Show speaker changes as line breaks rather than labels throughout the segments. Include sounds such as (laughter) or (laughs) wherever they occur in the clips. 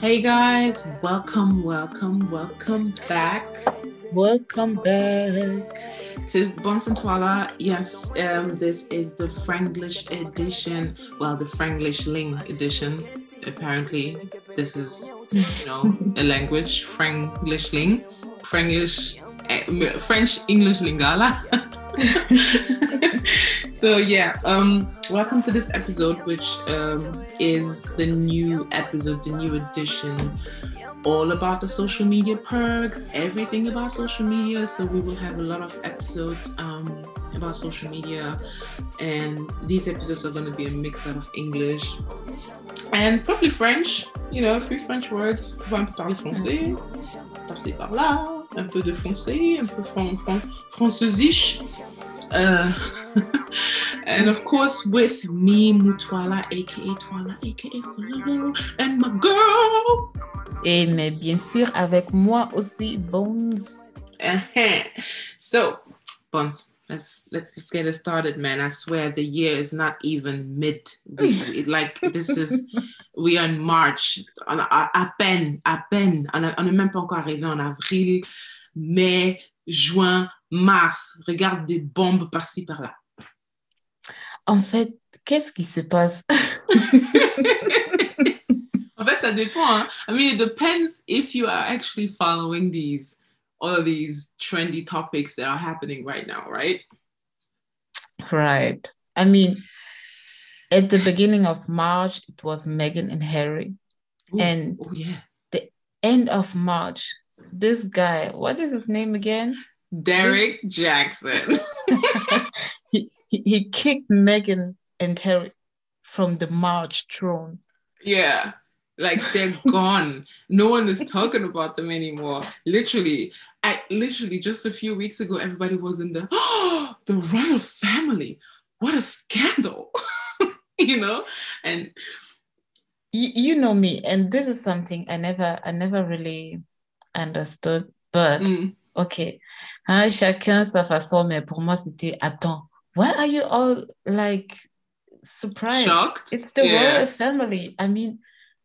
Hey guys, welcome, welcome, welcome back.
Welcome back
to Bonsantwala. Yes, um, this is the Franglish edition. Well, the Franglish Ling edition. Apparently, this is you know a language Franglish Ling, Franglish, eh, French English Lingala. (laughs) so yeah, um, welcome to this episode, which um, is the new episode, the new edition, all about the social media perks, everything about social media. So we will have a lot of episodes um, about social media, and these episodes are going to be a mix out of English and probably French. You know, a few French words. On va parler français, par-ci par-là. Un peu de français, un peu fran fran francesish. Uh, (laughs) and of course, with me, Mutwala, aka Twala, aka Follow, and my girl.
Et mais bien sûr, avec moi aussi, Bones.
Uh -huh. So, Bones, let's let's just get it started, man. I swear the year is not even mid. (laughs) it, like this is we are in March. À, à peine, à peine. On n'est même pas encore arrivé en avril, mai, juin, mars. Regarde des bombes par-ci par-là.
En fait, qu'est-ce qui se passe? (laughs)
en fait, ça dépend. Hein? I mean, it depends if you are actually following these all of these trendy topics that are happening right now, right?
Right. I mean, at the beginning of March, it was Meghan and Harry.
Ooh,
and
oh, yeah.
the end of March, this guy, what is his name again?
Derrick this... Jaxn. (laughs)
he, he, he kicked Meghan and Harry from the March throne.
Yeah. Like they're (laughs) gone. No one is talking about them anymore. Literally, I literally just a few weeks ago, everybody was in the oh, (gasps) the royal family. What a scandal, (laughs) you know? And
you, you know me, and this is something I never I never really understood. But mm. okay, hein, chacun sa façon, mais pour moi c'était attends, why are you all like surprised?
Shocked?
It's the
Yeah.
royal family. I mean,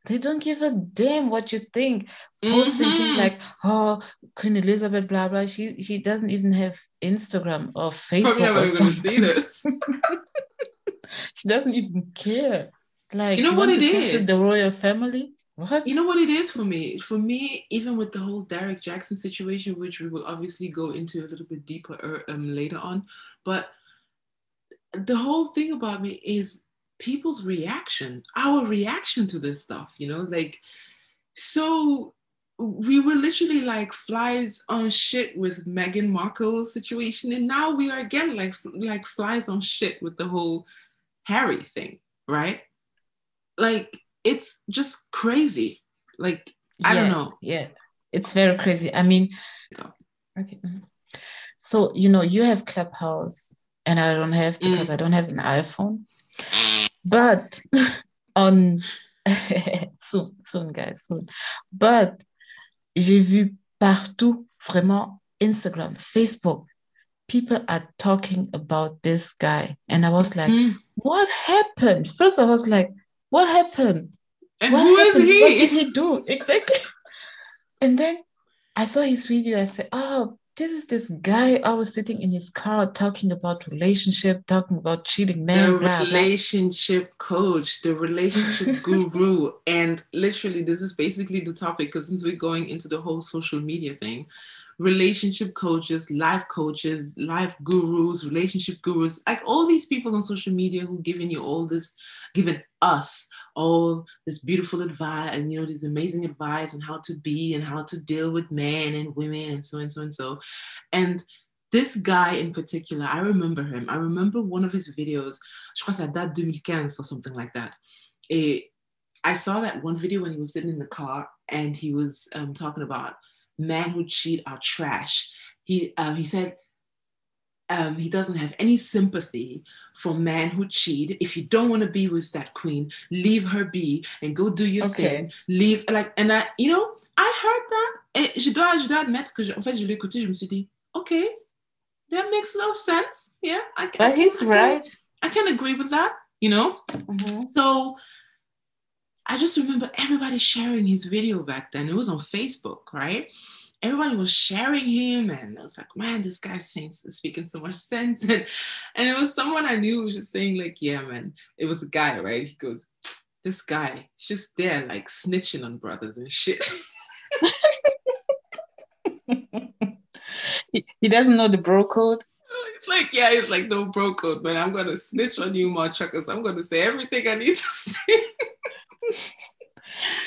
they don't give a damn what you think. Posting things
Mhm.
like, oh, Queen Elizabeth, blah blah. She she doesn't even have Instagram or Facebook
Probably never gonna see this. (laughs)
she doesn't even care. Like
You know what
want to
it is?
The royal family. What?
You know what it is for me? For me, even with the whole Derrick Jaxn situation, which we will obviously go into a little bit deeper er, um, later on, but the whole thing about me is people's reaction, our reaction to this stuff, you know, like, so we were literally like flies on shit with Meghan Markle's situation, and now we are again like like flies on shit with the whole Harry thing, right? Like it's just crazy. Like I don't know.
Yeah, it's very crazy. I mean, okay. mhm. So, you know, you have Clubhouse and I don't have
Mm.
because I don't have an iPhone. But (laughs) on (laughs) soon, soon, guys, soon. But j'ai vu partout, vraiment, Instagram, Facebook, people are talking about this guy. And I was like,
Mm.
what happened? First, I was like, what happened?
And
what
who is
happened? What did
he?
he do? Exactly. (laughs) And then I saw his video. I said, oh, this is this guy always sitting in his car talking about relationship, talking about cheating men,
the
blah, blah.
relationship coach, the relationship (laughs) guru. And literally, this is basically the topic because since we're going into the whole social media thing, relationship coaches, life coaches, life gurus, relationship gurus, like all these people on social media who giving you all this, giving us all this beautiful advice and you know this amazing advice on how to be and how to deal with men and women and so and so and so. And this guy in particular, I remember him. I remember one of his videos. Je crois ça date 2015 or something like that. Et I saw that one video when he was sitting in the car and he was um, talking about men who cheat are trash. He um, he said um, he doesn't have any sympathy for men who cheat. If you don't want to be with that queen, leave her be and go do your
Okay.
thing. Leave like and I, you know, I heard that. Et je dois, je dois admettre que je, en fait, je l'ai écouté, je me suis dit, okay, that makes no sense. Yeah, I, I
But
can-
he's
I can-
right.
I can agree with that. You know,
Mhm.
so I just remember everybody sharing his video back then. It was on Facebook, right? Everybody was sharing him, and I was like, man, this guy's saying, speaking so much sense. (laughs) And, and it was someone I knew was just saying, like, yeah, man, it was a guy, right? He goes, this guy, he's just there, like snitching on brothers and shit. (laughs)
he, he doesn't know the bro code.
Oh, it's like, yeah, it's like no bro code, but I'm gonna snitch on you, my truckers. I'm gonna say everything I need to (laughs) say.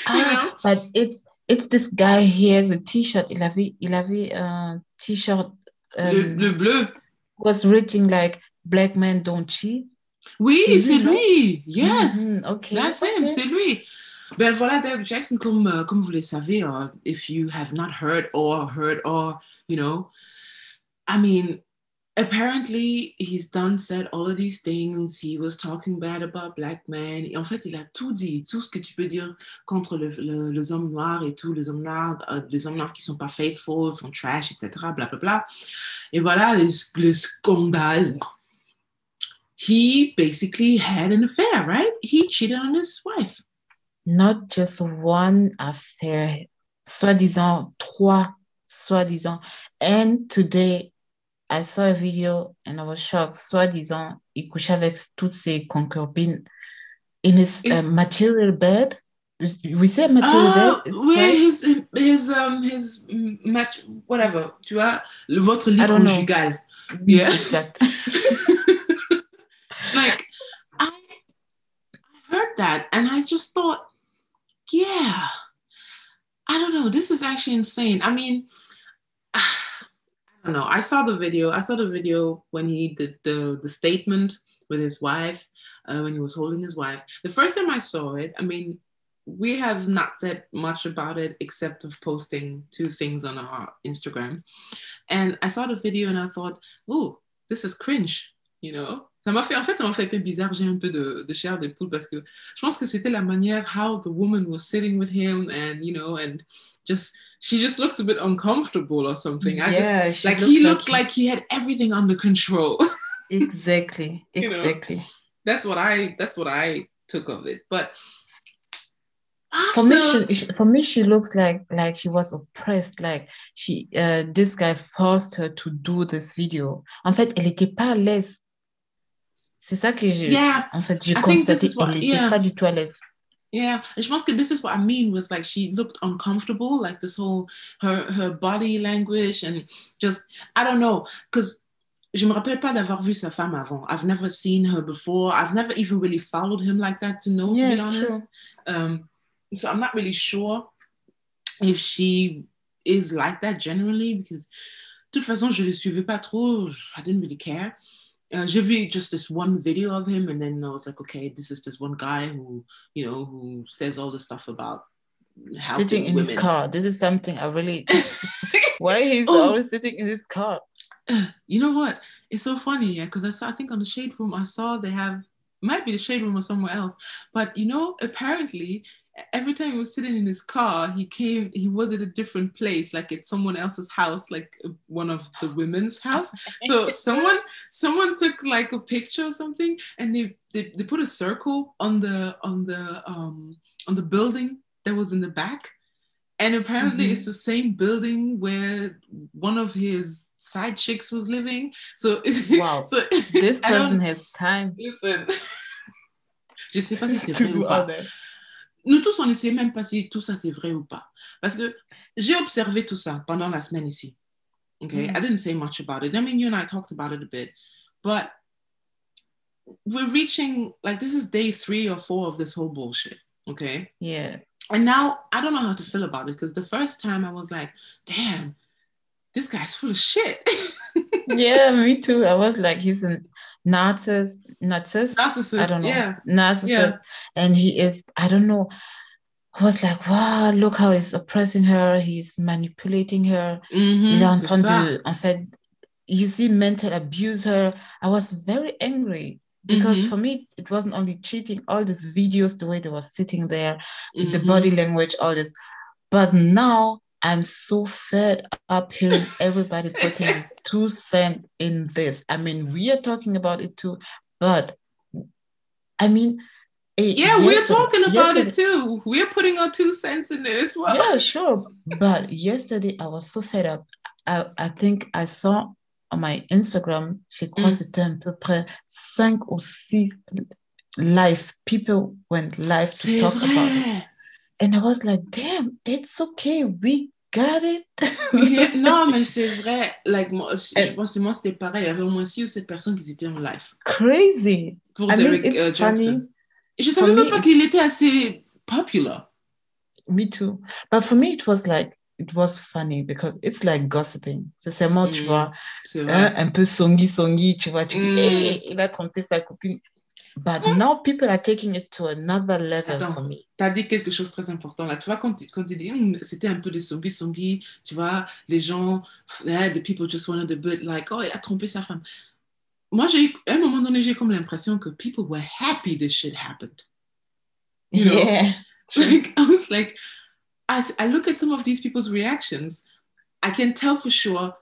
Ah, but it's it's this guy. He has a T-shirt. Il avait il avait un T-shirt.
Um, le, le bleu.
Was written like "Black men don't cheat."
Oui, c'est lui. Yes. Mm -hmm. Okay. That's okay. him. C'est lui. Ben voilà, Derrick Jaxn, comme, uh, comme vous le savez, uh, if you have not heard or heard or, you know, I mean, apparently he's done said all of these things. He was talking bad about black men. Et en fait, il a tout dit, tout ce que tu peux dire contre le, le, les hommes noirs et tout, les hommes noirs, euh, les hommes noirs qui sont pas faithful, sont trash, etc. Bla bla bla. Et voilà le, le scandale. He basically had an affair, right? He cheated on his wife.
Not just one affair, soi-disant trois, soi-disant. And today I saw a video and I was shocked. Soi-disant, il couchait avec toutes ses concubines in his uh, material bed. We say material
oh, bed. Oui, his, his, um, his match, whatever, tu vois, votre lit conjugal.
Yeah. Exact. (laughs) (laughs)
like, I, I heard that and I just thought, yeah, I don't know, this is actually insane. I mean, don't know. I saw the video. I saw the video when he did the, the statement with his wife, uh, when he was holding his wife. The first time I saw it, I mean, we have not said much about it except of posting two things on our Instagram. And I saw the video and I thought, oh, this is cringe, you know? Ça m'a fait, en fait, ça m'a fait un peu bizarre. J'ai un peu de, de chair de poule parce que je pense que c'était la manière how the woman was sitting with him and, you know, and just she just looked a bit uncomfortable or something. I yeah, just, like looked he looked like, like he had everything under control. (laughs)
exactly. Exactly.
know, that's what I that's what I took of it. But
for me, she, for me, she looks like like she was oppressed. Like she, uh, this guy forced her to do this video. En fait, elle était pas à l'aise. C'est ça que j'ai.
Yeah.
En fait, j'ai constaté. What, elle n'était yeah. pas du tout à l'aise.
Yeah, and pense this is what I mean with like she looked uncomfortable, like this whole her her body language and just I don't know, because je me rappelle pas d'avoir vu sa femme avant. I've never seen her before. I've never even really followed him like that to know, to be honest. Um, so I'm not really sure if she is like that generally because de toute façon je le suivais pas trop. I didn't really care uh, j'ai vu just this one video of him, and then I was like, okay, this is this one guy who, you know, who says all the stuff about
sitting in
women.
his car. This is something I really. (laughs) why he's oh. always sitting in his car?
You know what? It's so funny, yeah, because I saw. I think on the shade room, I saw they have might be the shade room or somewhere else, but you know, apparently every time he was sitting in his car, he came, he was at a different place, like at someone else's house, like uh, one of the women's house. So (laughs) someone, someone took like a picture or something, and they, they, they put a circle on the on the um on the building that was in the back. And apparently, mm-hmm. it's the same building where one of his side chicks was living. So, (laughs)
wow, so (laughs) this person has time.
Listen, je sais pas si c'est vrai ou pas nous tous, on ne sait même pas si tout ça c'est vrai ou pas. Parce que j'ai observé tout ça pendant la semaine ici. Okay, mm. I didn't say much about it. I mean, you and I talked about it a bit, but we're reaching like this is day three or four of this whole bullshit. Okay.
Yeah.
And now I don't know how to feel about it because the first time I was like, damn, this guy's full of shit. (laughs)
yeah, me too. I was like, he's an narcissist, narcissist.
Narcissist.
I don't know.
Yeah.
Narcissist. Yeah. And he is, I don't know. I was like, wow, look how he's oppressing her. He's manipulating her.
Mm-hmm, Il est en train de,
en fait, you see mental abuse her. I was very angry because mm-hmm. for me, it wasn't only cheating, all these videos, the way they were sitting there, mm-hmm. the body language, all this. But now I'm so fed up hearing everybody putting two cents in this. I mean, we are talking about it too, but I mean,
yeah, we're talking about it too. We're putting our two cents in it as well.
Yeah, sure. But yesterday I was so fed up. I, I think I saw on my Instagram, je crois mm. c'était à peu près cinq ou six live people went live to talk vrai. about it. And I was like, damn, it's okay. We got it?
yeah, non, mais c'est vrai. Like, moi, je pense que moi, c'était pareil. Il y avait au moins six ou sept personnes qui étaient en live.
Crazy.
Pour I Derek mean, uh. Funny. Je savais for même me, pas qu'il était assez popular.
Me too. But for me, it was like, it was funny because it's like gossiping. C'est seulement, mm, tu vois, hein, un peu songi songi, tu vois, tu mm. dis, hey, il a trompé sa copine. But now people are taking it to another level Attends, for me.
Tu as dit quelque chose de très important là. Tu vois, quand tu, quand tu dis, c'était un peu de songi songi, tu vois, les gens, yeah, the people just wanted to bit like, oh, il a trompé sa femme. Moi, j'ai à un moment donné, j'ai comme l'impression que people were happy this shit happened.
You know? Yeah. (laughs)
Like, I was like, as I look at some of these people's reactions, I can tell for sure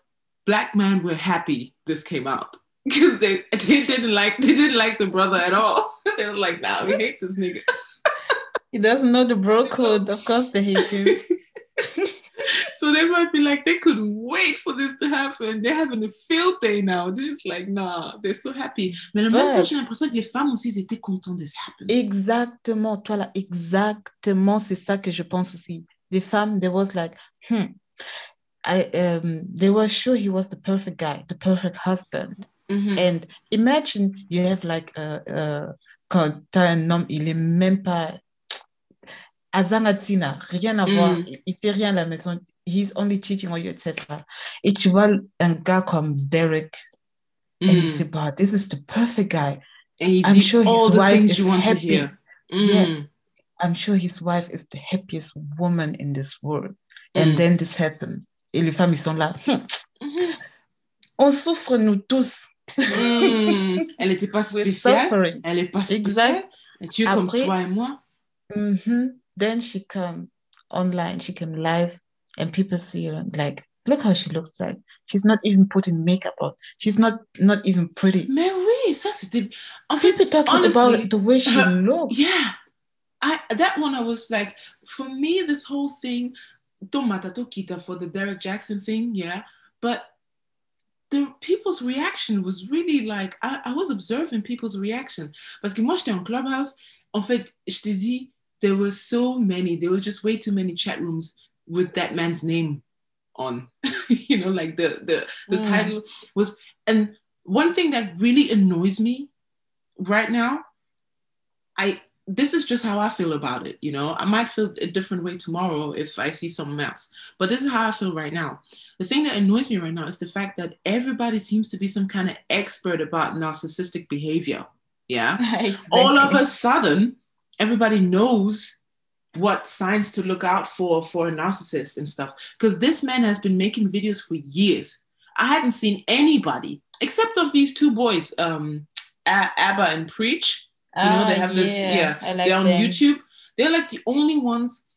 black men were happy this came out because they, they didn't like they didn't like the brother at all. (laughs) they were like, "Nah, we hate this nigga." (laughs)
he doesn't know the bro code. Of course, they hate him. (laughs)
so they might be like, they couldn't wait for this to happen. They're having a field day now. They're just like, nah, they're so happy. Mais en même temps, j'ai l'impression que les femmes aussi étaient contents de ça.
Exactement, toi là, exactement, c'est ça que je pense aussi. the fam, there was like, hmm, I um, they were sure he was the perfect guy, the perfect husband. Mm-hmm. And imagine you have like a, a quand t'as un homme, il est même pas (tsk) Azangatina, rien à voir, mm. il fait rien à la maison, he's only cheating on you, etc. Et tu vois un gars comme Derrick, mm. and you say, but this is the perfect guy.
And I'm sure his wife is happy. Mm.
Yeah, I'm sure his wife is the happiest woman in this world. And mm. then this happened. Et les femmes, ils sont là. Mm-hmm. On souffre, nous tous.
Mm. Elle n'était pas spéciale. Elle n'est pas spéciale. Exact. Et tu es Après, comme toi et moi.
Mm-hmm. Then she come online, she came live, and people see her like, look how she looks like. She's not even putting makeup on. She's not not even pretty.
Mais oui, ça c'était.
En fait, people talking honestly, about the way she her, looks.
Yeah, I that one I was like, for me, this whole thing, don't matter to kita for the Derrick Jaxn thing, yeah, but the people's reaction was really like I, I was observing people's reaction. Parce que moi j'étais en clubhouse, en fait, je te dis, there were so many, there were just way too many chat rooms with that man's name on. (laughs) you know, like the the the mm. title was and one thing that really annoys me right now, I this is just how I feel about it. You know, I might feel a different way tomorrow if I see someone else, but this is how I feel right now. The thing that annoys me right now is the fact that everybody seems to be some kind of expert about narcissistic behavior. Yeah. (laughs) Exactly. All of a sudden, everybody knows what signs to look out for for a narcissist and stuff. Because this man has been making videos for years. I hadn't seen anybody except of these two boys, um, Aba and Preach you know, they ah, have this, yeah, like they're on them. YouTube. They're like the only ones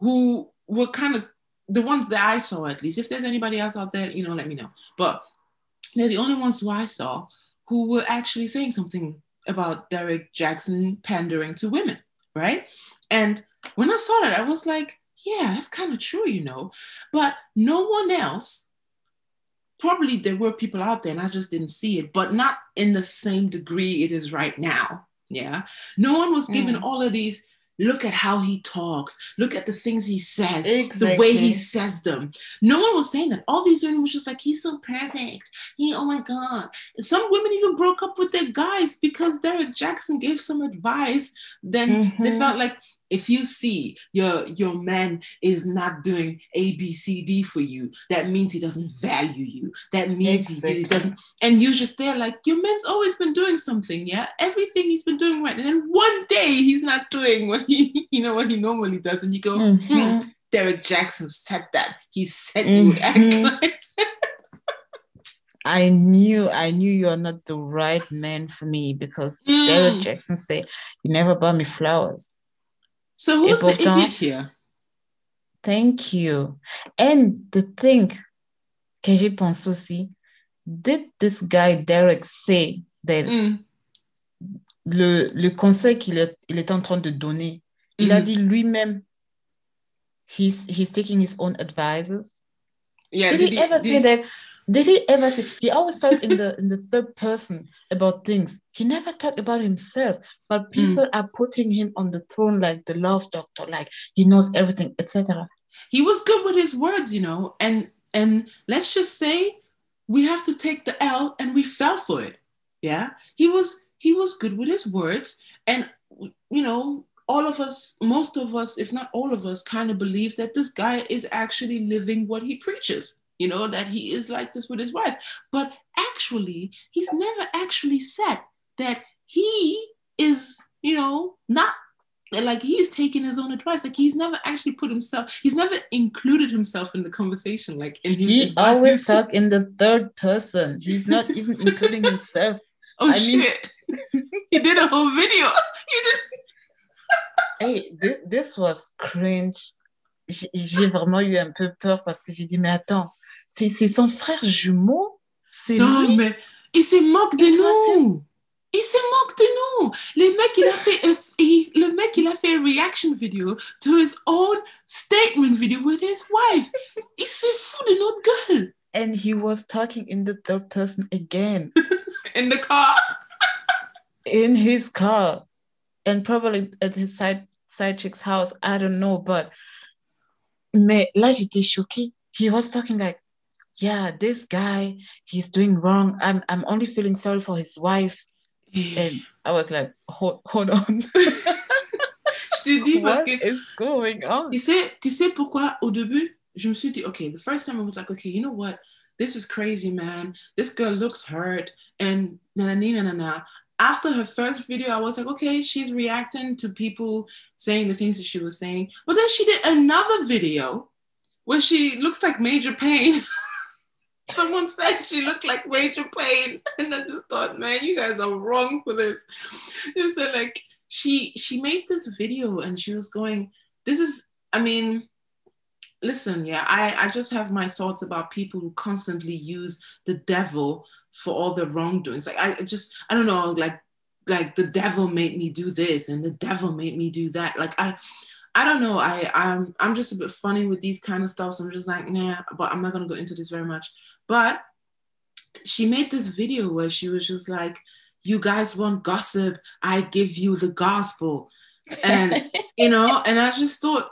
who were kind of the ones that I saw, at least. If there's anybody else out there, you know, let me know. But they're the only ones who I saw who were actually saying something about Derrick Jaxn pandering to women, right? And when I saw that, I was like, yeah, that's kind of true, you know. But no one else, probably there were people out there and I just didn't see it, but not in the same degree it is right now. Yeah. No one was given mm. all of these. Look at how he talks. Look at the things he says, exactly. the way he says them. No one was saying that. All these women was just like, he's so perfect. He, oh my God. Some women even broke up with their guys because Derrick Jaxn gave some advice. Then mm-hmm. they felt like, if you see your your man is not doing a b c d for you that means he doesn't value you that means exactly. he, he, doesn't and you just there like your man's always been doing something yeah everything he's been doing right and then one day he's not doing what he (laughs) you know what he normally does and you go mm-hmm. hmm, derrick jaxn said that he said mm-hmm. you would act mm-hmm. like that
I knew I knew you're not the right man for me because mm. Derrick Jaxn said, You never bought me flowers.
So who's the idiot here?
Thank you. And the thing que j'ai pensé aussi, did this guy Derek say that mm. le, le conseil qu'il est, il est en train de donner. Il a
Mhm.
dit lui-même, he's, he's taking his own advices?
Yeah.
did,
did
he,
he-
ever
did-
say that? Did he ever? He always talked in the in the third person about things. He never talked about himself. But hmm. people are putting him on the throne like the love doctor, like he knows everything, etc.
he was good with his words, you know, and and let's just say we have to take the L and we fell for it. Yeah. He was he was good with his words and you know, all of us, most of us, if not all of us, kind of believe that this guy is actually living what he preaches. You know, that he is like this with his wife. But actually, he's never actually said that he is, you know, not like he's taking his own advice. Like he's never actually put himself, he's never included himself in the conversation. Like in his
He
advice.
always talk in the third person. He's not even (laughs) including himself.
Oh
I mean-
shit. (laughs) he did a whole video. (laughs) He did
Hey, this, this was cringe. J'ai vraiment eu un peu peur parce que j'ai dit, mais attends, c'est son frère jumeau? C'est
Non,
lui?
mais il se moque de
Et toi,
nous. Il se moque de nous. Le mec, il a fait, il- le mec, il a fait reaction video to his own statement video with his wife. Il se fout de notre gueule.
And he was talking in the third person again (laughs)
In the car.
in his car and probably at his side, side chick's house. I don't know, but mais là, j'étais choquée. He was talking like, yeah, this guy, he's doing wrong. I'm, I'm only feeling sorry for his wife. And I was like, hold, hold on. (laughs)
Je te dis parce
what
que
is going on?
Tu sais, tu sais pourquoi au début, je me suis dit, okay, the first time I was like, okay, you know what? This is crazy, man. This girl looks hurt and na na na na na. After her first video, I was like, okay, she's reacting to people saying the things that she was saying. But then she did another video where she looks like Major Payne. (laughs) (laughs) Someone said she looked like Major Payne, (laughs) and I just thought, man, you guys are wrong for this. And so, like, she she made this video, and she was going, "This is, I mean, listen, yeah, I I just have my thoughts about people who constantly use the devil for all the wrongdoings. Like, I just, I don't know, like, like the devil made me do this, and the devil made me do that. Like, I." I don't know. I I'm I'm just a bit funny with these kind of stuff. So I'm just like, nah, but I'm not gonna go into this very much. But she made this video where she was just like, You guys want gossip, I give you the gospel. And (laughs) you know, and I just thought,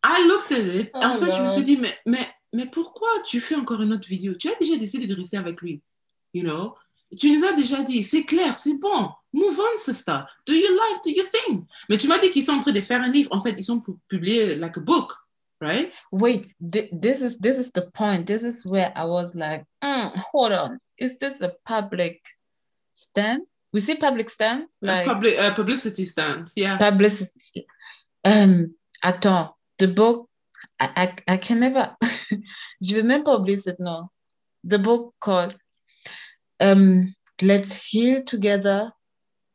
I looked at it.
Oh
en fait, je me suis dit, mais, mais, mais pourquoi tu fais encore une autre vidéo? Tu as déjà décidé de rester avec lui. You know? Tu nous as déjà dit, c'est clair, c'est bon. Move on, sister. Do your life, do your thing. Mais tu m'as dit qu'ils sont en train de faire un livre. En fait, ils sont pour publier like a book, right?
Wait, thi- this is this is the point. This is where I was like, mm, hold on. Is this a public stand? We see public stand? Like
public, uh, publicity stand. Yeah.
publicity. Um, attends, the book, I, I, I can never, (laughs) je vais même pas oublier ce nom. The book called um, Let's Heal Together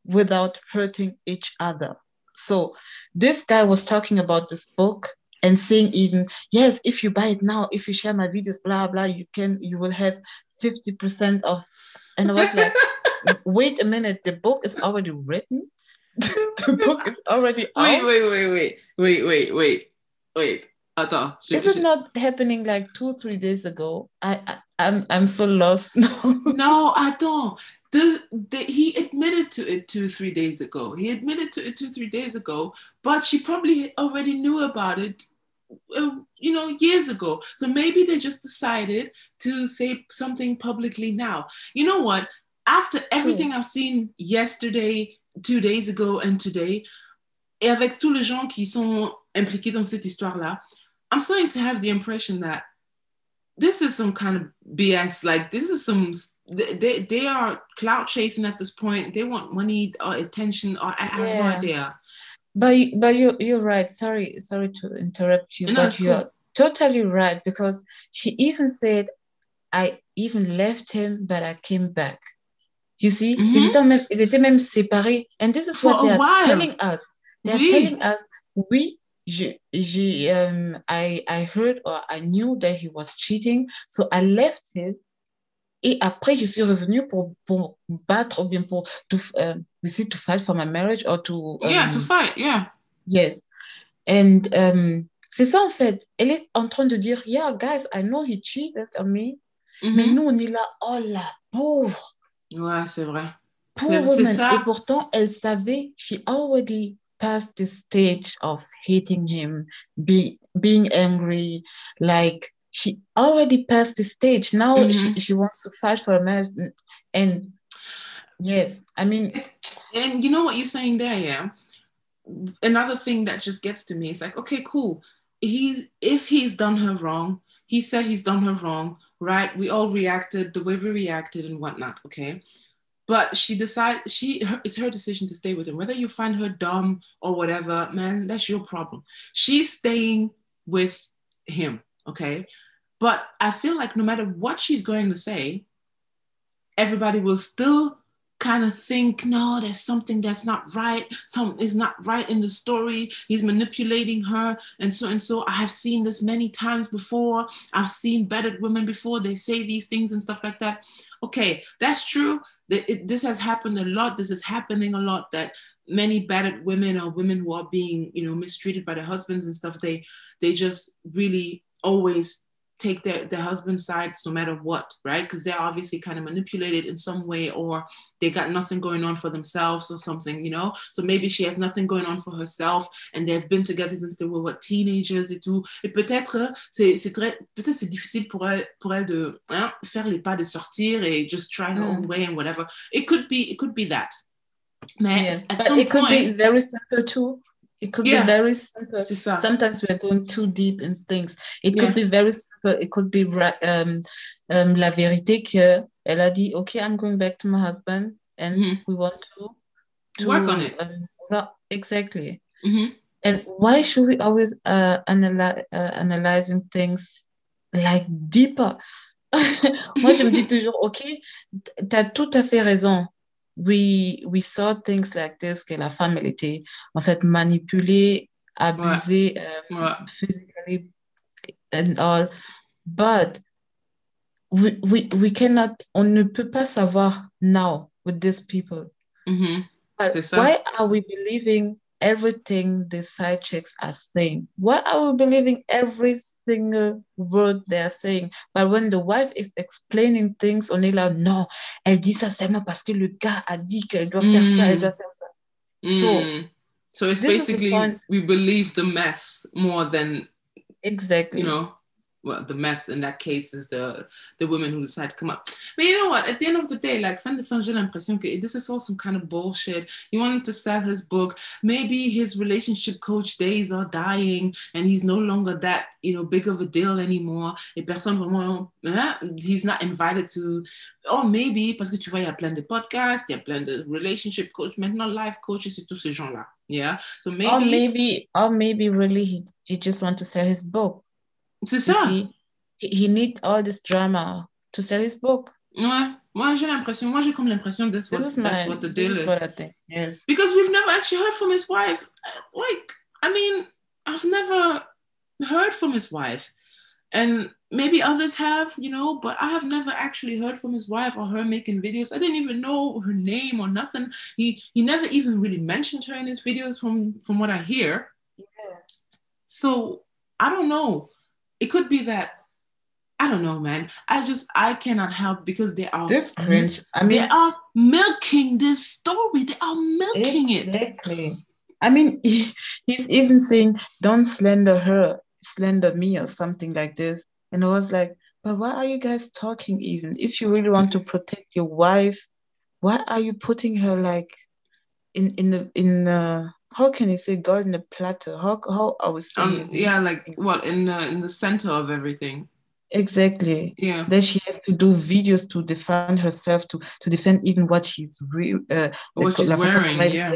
Without Hurting Each Other. So this guy was talking about this book and saying even, yes, if you buy it now, if you share my videos, blah, blah, you can, you will have 50% of, and I was like, (laughs) wait a minute, the book is already written. (laughs) the book is already
Wait,
out.
wait, wait, wait, wait, wait, wait, wait. Attends. je-
Is not happening like two, three days ago? I, I I'm I'm so lost. (laughs) No.
No, attends. The, the, he admitted to it two, three days ago. He admitted to it two, three days ago, but she probably already knew about it, uh, you know, years ago. So maybe they just decided to say something publicly now. You know what? After everything I've seen yesterday, two days ago, and today, et avec tous les gens qui sont impliqués dans cette histoire-là, I'm starting to have the impression that this is some kind of BS. Like this is some they they are clout chasing at this point. They want money or attention or I have no idea.
But but you you're right. Sorry sorry to interrupt you,
No,
but you're
cool.
totally right because she even said, I even left him, but I came back. You see,
Mhm.
ils, étaient même, ils étaient même séparés, and this is
For
what they are
while.
telling us. They are
Oui.
telling us, we. Je, je, um, I, I heard or I knew that he was cheating, so I left him. Et après, je suis revenue pour, pour battre ou bien pour tout, euh, is it to fight for my marriage or to
um, yeah to fight yeah.
yes. And um c'est ça en fait. Elle est en train de dire yeah guys I know he cheated on me mm -hmm. mais nous on est là oh la pauvre.
Ouais c'est vrai.
C'est ça. Et pourtant elle savait she already past the stage of hating him be being angry like she already passed the stage now mm -hmm. she, she wants to fight for a marriage and Yes, I mean,
and you know what you're saying there, yeah. Another thing that just gets to me is like, okay, cool. He's if he's done her wrong, he said he's done her wrong, right? We all reacted the way we reacted and whatnot, okay. But she decided she her, it's her decision to stay with him. Whether you find her dumb or whatever, man, that's your problem. She's staying with him, okay. But I feel like no matter what she's going to say, everybody will still kind of think, no, there's something that's not right. Something is not right in the story. He's manipulating her, and so and so. I have seen this many times before. I've seen battered women before. They say these things and stuff like that. Okay, that's true. This has happened a lot. This is happening a lot. That many battered women or women who are being, you know, mistreated by their husbands and stuff. They they just really always take their, their husband's side no matter what, right? Because they're obviously kind of manipulated in some way or they got nothing going on for themselves or something, you know? So maybe she has nothing going on for herself and they've been together since they were what, teenagers et tout. Et peut-être c'est, c'est très, peut-être c'est difficile pour elle, pour elle de hein, faire les pas de sortir et just try her mm. own way and whatever. It could be, it could be that.
Mais at but some it could be very simple too. It could yeah. be very simple. Sometimes we're going too deep in things. It yeah. could be very simple. It could be um, um, la vérité que elle a dit, okay, I'm going back to my husband and mm-hmm. we want to,
to, work on it.
Um, exactly.
Mm-hmm.
And why should we always uh, analyze uh, analyzing things like deeper? (laughs) Moi, je me dis toujours, ok, tu as tout à fait raison. We, we saw things like this, que la femme, elle était en fait manipulée, abusée ouais. Um, ouais. physically and all. But we, we, we cannot, on ne peut pas savoir now with these people.
Mm -hmm.
Why are we believing everything the side chicks are saying. Why are we believing every single word they're saying? But when the wife is explaining things, on est là, non, elle dit ça seulement parce que le gars a dit qu'elle doit faire ça, elle doit faire ça.
Mm. So, so it's basically we believe the mess more than
exactly
you know well, the mess in that case is the the women who decide to come up. But you know what? At the end of the day, like fin fin j'ai l'impression que this is all some kind of bullshit. He wanted to sell his book. Maybe his relationship coach days are dying and he's no longer that you know big of a deal anymore. Et personne vraiment, hein? he's not invited to. Or maybe parce que tu vois, il y a plein de podcasts, il y a plein de relationship coach, maintenant life coaches et tous ces gens-là. Yeah. So maybe.
Or maybe, or maybe really he, he just want to sell his book.
C'est ça.
See, he need all this drama to sell his book.
Ouais, moi j'ai l'impression, moi j'ai comme l'impression that's what, that's what the deal
is. What I think. Yes.
Because we've never actually heard from his wife. Uh, like, I mean, I've never heard from his wife. And maybe others have, you know, but I have never actually heard from his wife or her making videos. I didn't even know her name or nothing. He he never even really mentioned her in his videos from from what I hear.
Yes.
So I don't know it could be that I don't know, man. I just I cannot help because they are
this cringe. I mean,
they are milking this story. They are milking
exactly. it. Exactly. I mean, he, (laughs) he's even saying, "Don't slander her, slander me," or something like this. And I was like, "But why are you guys talking? Even if you really want to protect your wife, why are you putting her like in in the in the how can you say God in a platter? How how I was saying
um, yeah, like what in the in the center of everything.
Exactly.
Yeah.
Then she has to do videos to defend herself, to to defend even what she's re- uh,
what she's wearing. Yeah.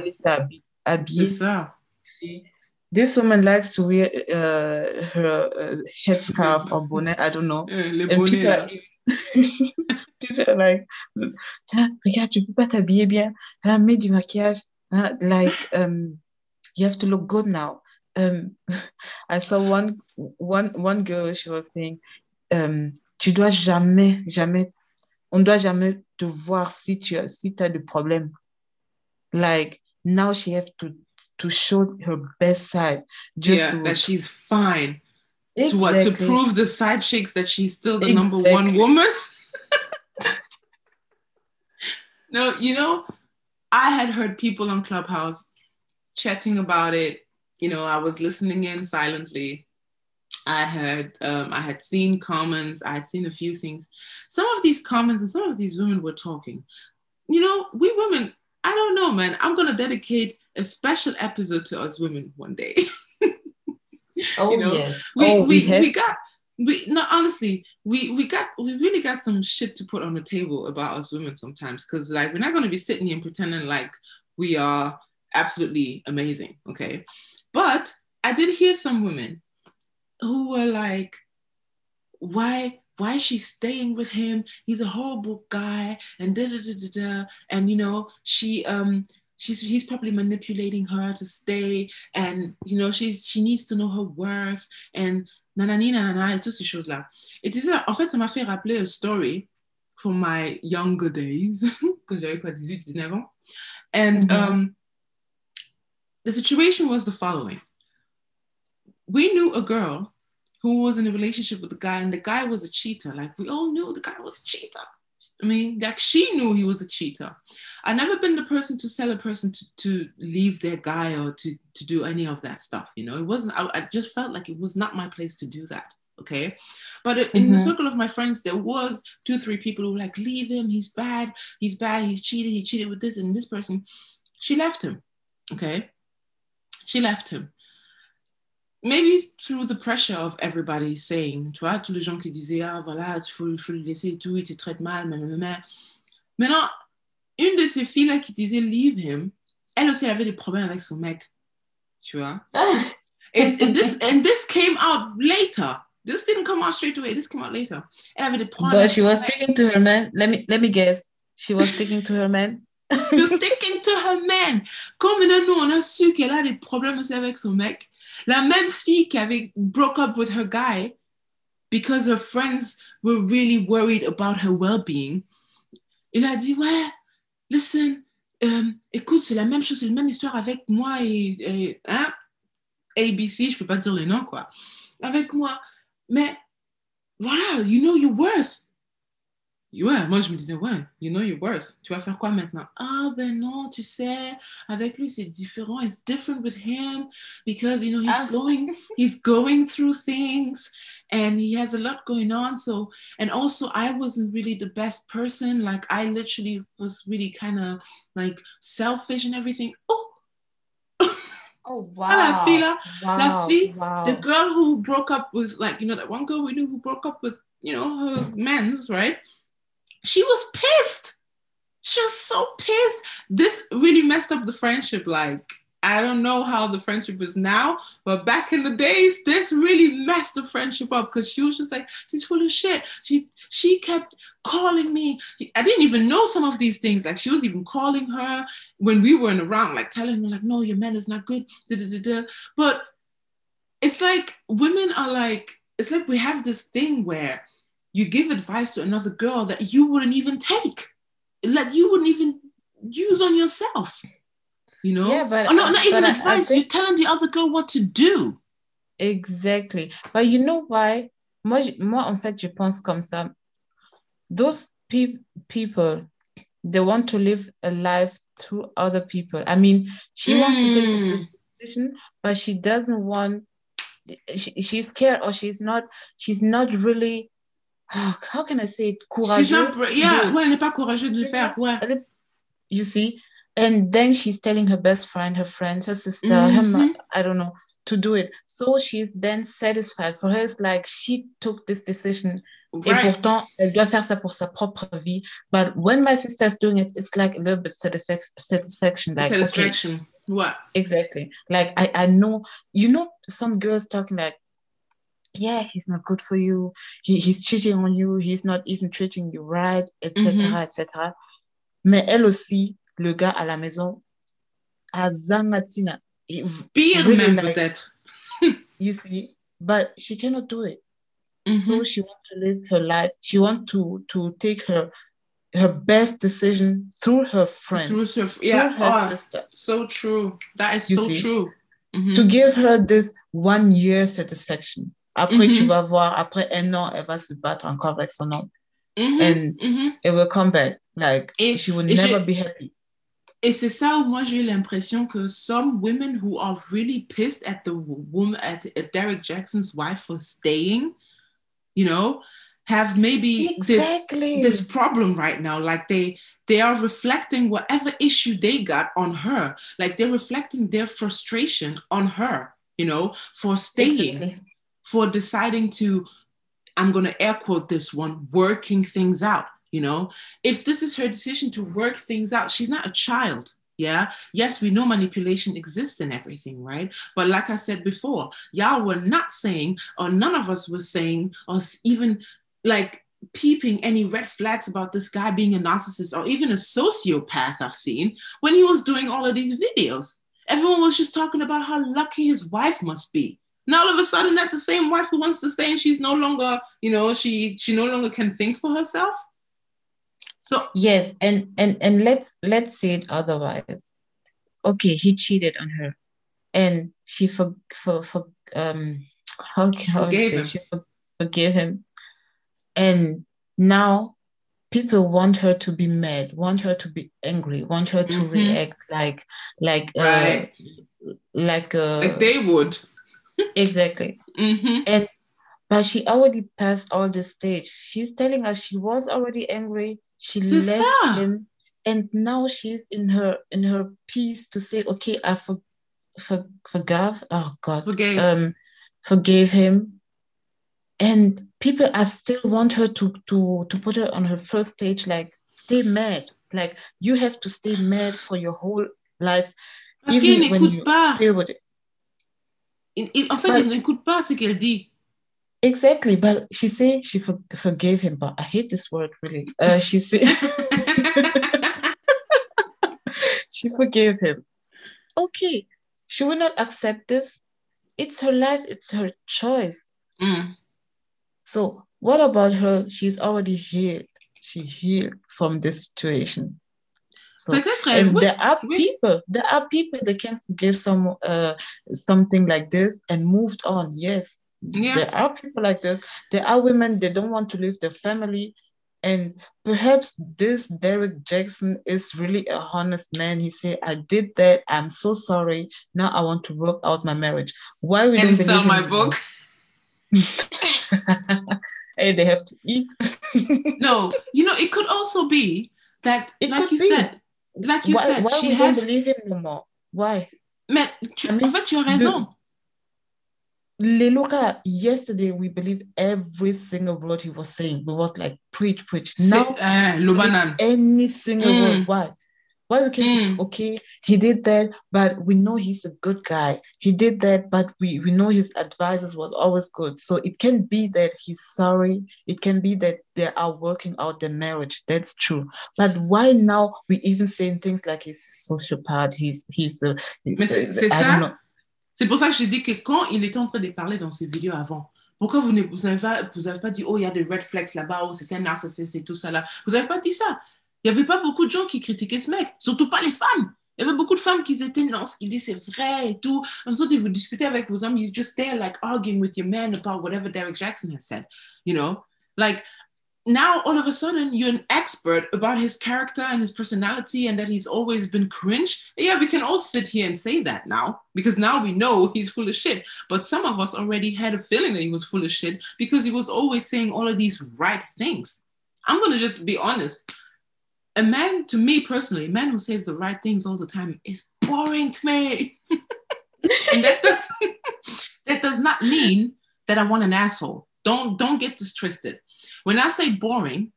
Habillée. See, this woman likes to wear uh, her uh, headscarf or bonnet. I don't know. (laughs)
and people are, even, (laughs)
people are like, regarde, tu peux pas t'habiller bien. Mets du maquillage. Like, um, you have to look good now. Um, (laughs) I saw one one one girl. She was saying, um, tu dois jamais jamais, on doit jamais te voir si tu as si as des problèmes. like now she have to to show her best side just
yeah,
to,
that she's fine. To what? To prove the side chicks that she's still the number one woman. (laughs) (laughs) no, you know, I had heard people on Clubhouse chatting about it. You know, I was listening in silently. I had um, I had seen comments. I had seen a few things. Some of these comments and some of these women were talking. You know, we women. I don't know, man. I'm gonna dedicate a special episode to us women one day. (laughs)
oh
you know,
yes
we
oh
we, we got we no honestly we we got we really got some shit to put on the table about us women sometimes because like we're not to be sitting here pretending like we are absolutely amazing okay? But i did hear some women who were like why why is she staying with him? He's a horrible guy and da da da da da. And you know she um she's he's probably manipulating her to stay and you know she's she needs to know her worth and nanani nanana et toutes ces choses là et c'est ça en fait ça m'a fait rappeler a story from my younger days (laughs) quand j'avais quoi 18 19 ans. And
Mhm.
um the situation was the following we knew a girl who was in a relationship with a guy and the guy was a cheater like we all knew the guy was a cheater I mean, like she knew he was a cheater. I've never been the person to tell a person to, to leave their guy or to, to do any of that stuff. You know, it wasn't, I, I just felt like it was not my place to do that. Okay. But it- in the
Mhm.
circle of my friends, there was two, three people who were like, leave him. He's bad. He's bad. He's cheated. He cheated with this and this person. She left him. Okay. She left him. Maybe through the pressure of everybody saying, tu vois, tous les gens qui disaient, ah voilà, il faut, faut le laisser et tout, il te traite mal, mais, mais, mais. Maintenant, une de ces filles-là qui disait leave him, elle aussi, elle avait des problèmes avec son mec. Tu vois? And, and this, and this came out later. This didn't come out straight away. This came out later. Elle avait des problèmes
but she was sticking to her man let me let me guess she was sticking to her man (laughs)
Was sticking to her man. Comme maintenant, nous, on a su qu'elle a des problèmes aussi avec son mec. La même fille qui avait broke up with her guy because her friends were really worried about her well-being. Il a dit, ouais, listen, euh, écoute, c'est la même chose, c'est la même histoire avec moi et, hein, ABC, je peux pas dire les noms, quoi. Avec moi. Mais voilà, you know your worth. Ouais, moi je me disais, ouais, you know your worth. Tu vas faire quoi maintenant? Ah ben non, tu sais, avec lui c'est différent. It's different with him because you know he's
Ah.
going, he's going through things and he has a lot going on. So and also I wasn't really the best person. Like I literally was really kind of like selfish and everything. Oh,
oh (laughs) wow
la fille là,
wow,
la fille,
wow.
the girl who broke up with like you know that one girl we knew who broke up with you know her men's right she was pissed. She was so pissed. This really messed up the friendship like i don't know how the friendship is now but back in the days this really messed the friendship up because she was just like she's full of shit. She she kept calling me. I didn't even know some of these things. Like she was even calling her when we weren't around like telling her like no your man is not good. Da, da, da, da. but it's like women are like it's like we have this thing where you give advice to another girl that you wouldn't even take like you wouldn't even use on yourself you know
Yeah, but-
oh, no, not even
but I- I
advice
think-
you're telling the other girl what to do
Exactly. But you know why? Moi, moi, en fait, je pense comme ça. Those pe- people, they want to live a life through other people. I mean, she wants to take
Mm.
this decision, but she doesn't want. She, she's scared, or she's not. She's not really. How can I say it?
She's
Courageous.
not yeah
de-
ouais, elle n'est pas courageuse de le faire ouais.
You see? And then she's telling her best friend her friend her sister her ma-
Mhm.
i don't know to do it. So she's then satisfied. For her it's like she took this decision.
Right.
et pourtant elle doit faire ça pour sa propre vie. But when my sister's doing it it's like a little bit satisfac- satisfaction like okay.
Satisfaction ouais.
Exactly. Like i i know you know some girls talking like yeah he's not good for you he, he's cheating on you he's not even treating you right etc
Mhm.
etc mais elle aussi le gars à la maison à Zangatina
pire
Really
même
like-
peut-être (laughs)
you see but she cannot do it
Mhm.
so she wants to live her life she wants to to take her her best decision through her friend,
through her, yeah,
through her
oh,
sister.
So true. That is
You
so
see?
true. Mhm.
To give her this one year satisfaction. Après, tu
Mhm.
vas voir, après un an, elle va se battre encore avec son homme.
Mhm,
And
mhm.
it will come back. Like,
Et-
she will never
j'ai-
be happy.
Et c'est ça où moi j'ai eu l'impression que some women who are really pissed at the woman at, at Derrick Jaxn's wife for staying, you know, have maybe
Exactly.
this this problem right now. Like they they are reflecting whatever issue they got on her. Like they're reflecting their frustration on her, you know, for staying.
Exactly.
For deciding to, I'm going to air quote this one, working things out. You know, if this is her decision to work things out, she's not a child. Yeah. Yes, we know manipulation exists in everything, right? But like I said before, y'all were not saying, or none of us was saying, or even like peeping any red flags about this guy being a narcissist or even a sociopath I've seen when he was doing all of these videos. Everyone was just talking about how lucky his wife must be. Now all of a sudden, that's the same wife who wants to stay, and she's no longer, you know, she she no longer can think for herself. So
Yes, and and and let's let's say it otherwise. Okay, he cheated on her, and she for for for um how can how
Forgave him.
she for, forgave him, and now people want her to be mad, want her to be angry, want her to
Mhm.
react like like uh like uh
like they would.
Exactly.
hmm
And but she already passed all the stage. She's telling us she was already angry. She left him, and now she's in her in her peace to say, okay, I for, for forgave. Oh God,
Forgave.
um, forgave him. And people are still want her to to to put her on her first stage, like stay mad. Like you have to stay mad for your whole life,
Parce
even when
n'écoute
you
pas.
Deal with it.
Il- il- en fait,
But-
il n'écoute pas ce qu'elle dit.
Exactly, but she said she for, forgave him, but I hate this word really. Uh, she said (laughs) she forgave him. Okay, she will not accept this. It's her life, it's her choice.
Mm.
So what about her? She's already healed. She healed from this situation. So and there are people, there are people that can forgive some uh something like this and moved on. Yes,
Yeah.
there are people like this. There are women they don't want to leave their family, and perhaps this Derrick Jaxn is really a honest man. He said, "I did that. I'm so sorry. Now I want to work out my marriage." Why we
and
don't
sell my book. (laughs)
hey, they have to eat.
No, you know, it could also be that,
It
like you
be.
said, like you
why
said,
why
she
we
had.
don't believe him no more? Why?
Mais tu,
I mean,
en fait, tu as raison.
Leluka, yesterday we believe every single word he was saying. We was like, preach, preach. Now,
le
any single
Mm.
word. Why? Why we can say,
Mm.
okay, he did that, but we know he's a good guy. He did that, but we, we know his advices was always good. So it can be that he's sorry. It can be that they are working out their marriage. That's true. But why now we even saying things like he's a sociopath, he's he's a
Mais c'est ça.
know.
C'est pour ça que j'ai dit que quand il était en train de parler dans ses vidéos avant, pourquoi vous n'avez vous avez pas, vous avez pas dit, oh, il y a des red flags là-bas, oh, c'est un narcissiste et tout ça là. Vous n'avez pas dit ça. Il n'y avait pas beaucoup de gens qui critiquaient ce mec, surtout pas les femmes. Il y avait beaucoup de femmes qui étaient, non, ce qu'il dit, c'est vrai et tout. En sorte, vous discutez avec vos amis, you're just there, like, arguing with your man about whatever Derrick Jaxn has said, you know? Like, now all of a sudden you're an expert about his character and his personality and that he's always been cringe. Yeah, we can all sit here and say that now because now we know he's full of shit. But some of us already had a feeling that he was full of shit because he was always saying all of these right things. I'm going to just be honest. A man, to me personally, a man who says the right things all the time is boring to me. (laughs) and that does, (laughs) that does not mean that I want an asshole. Don't, don't get this twisted. When I say boring,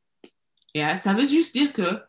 yeah, ça veut juste dire que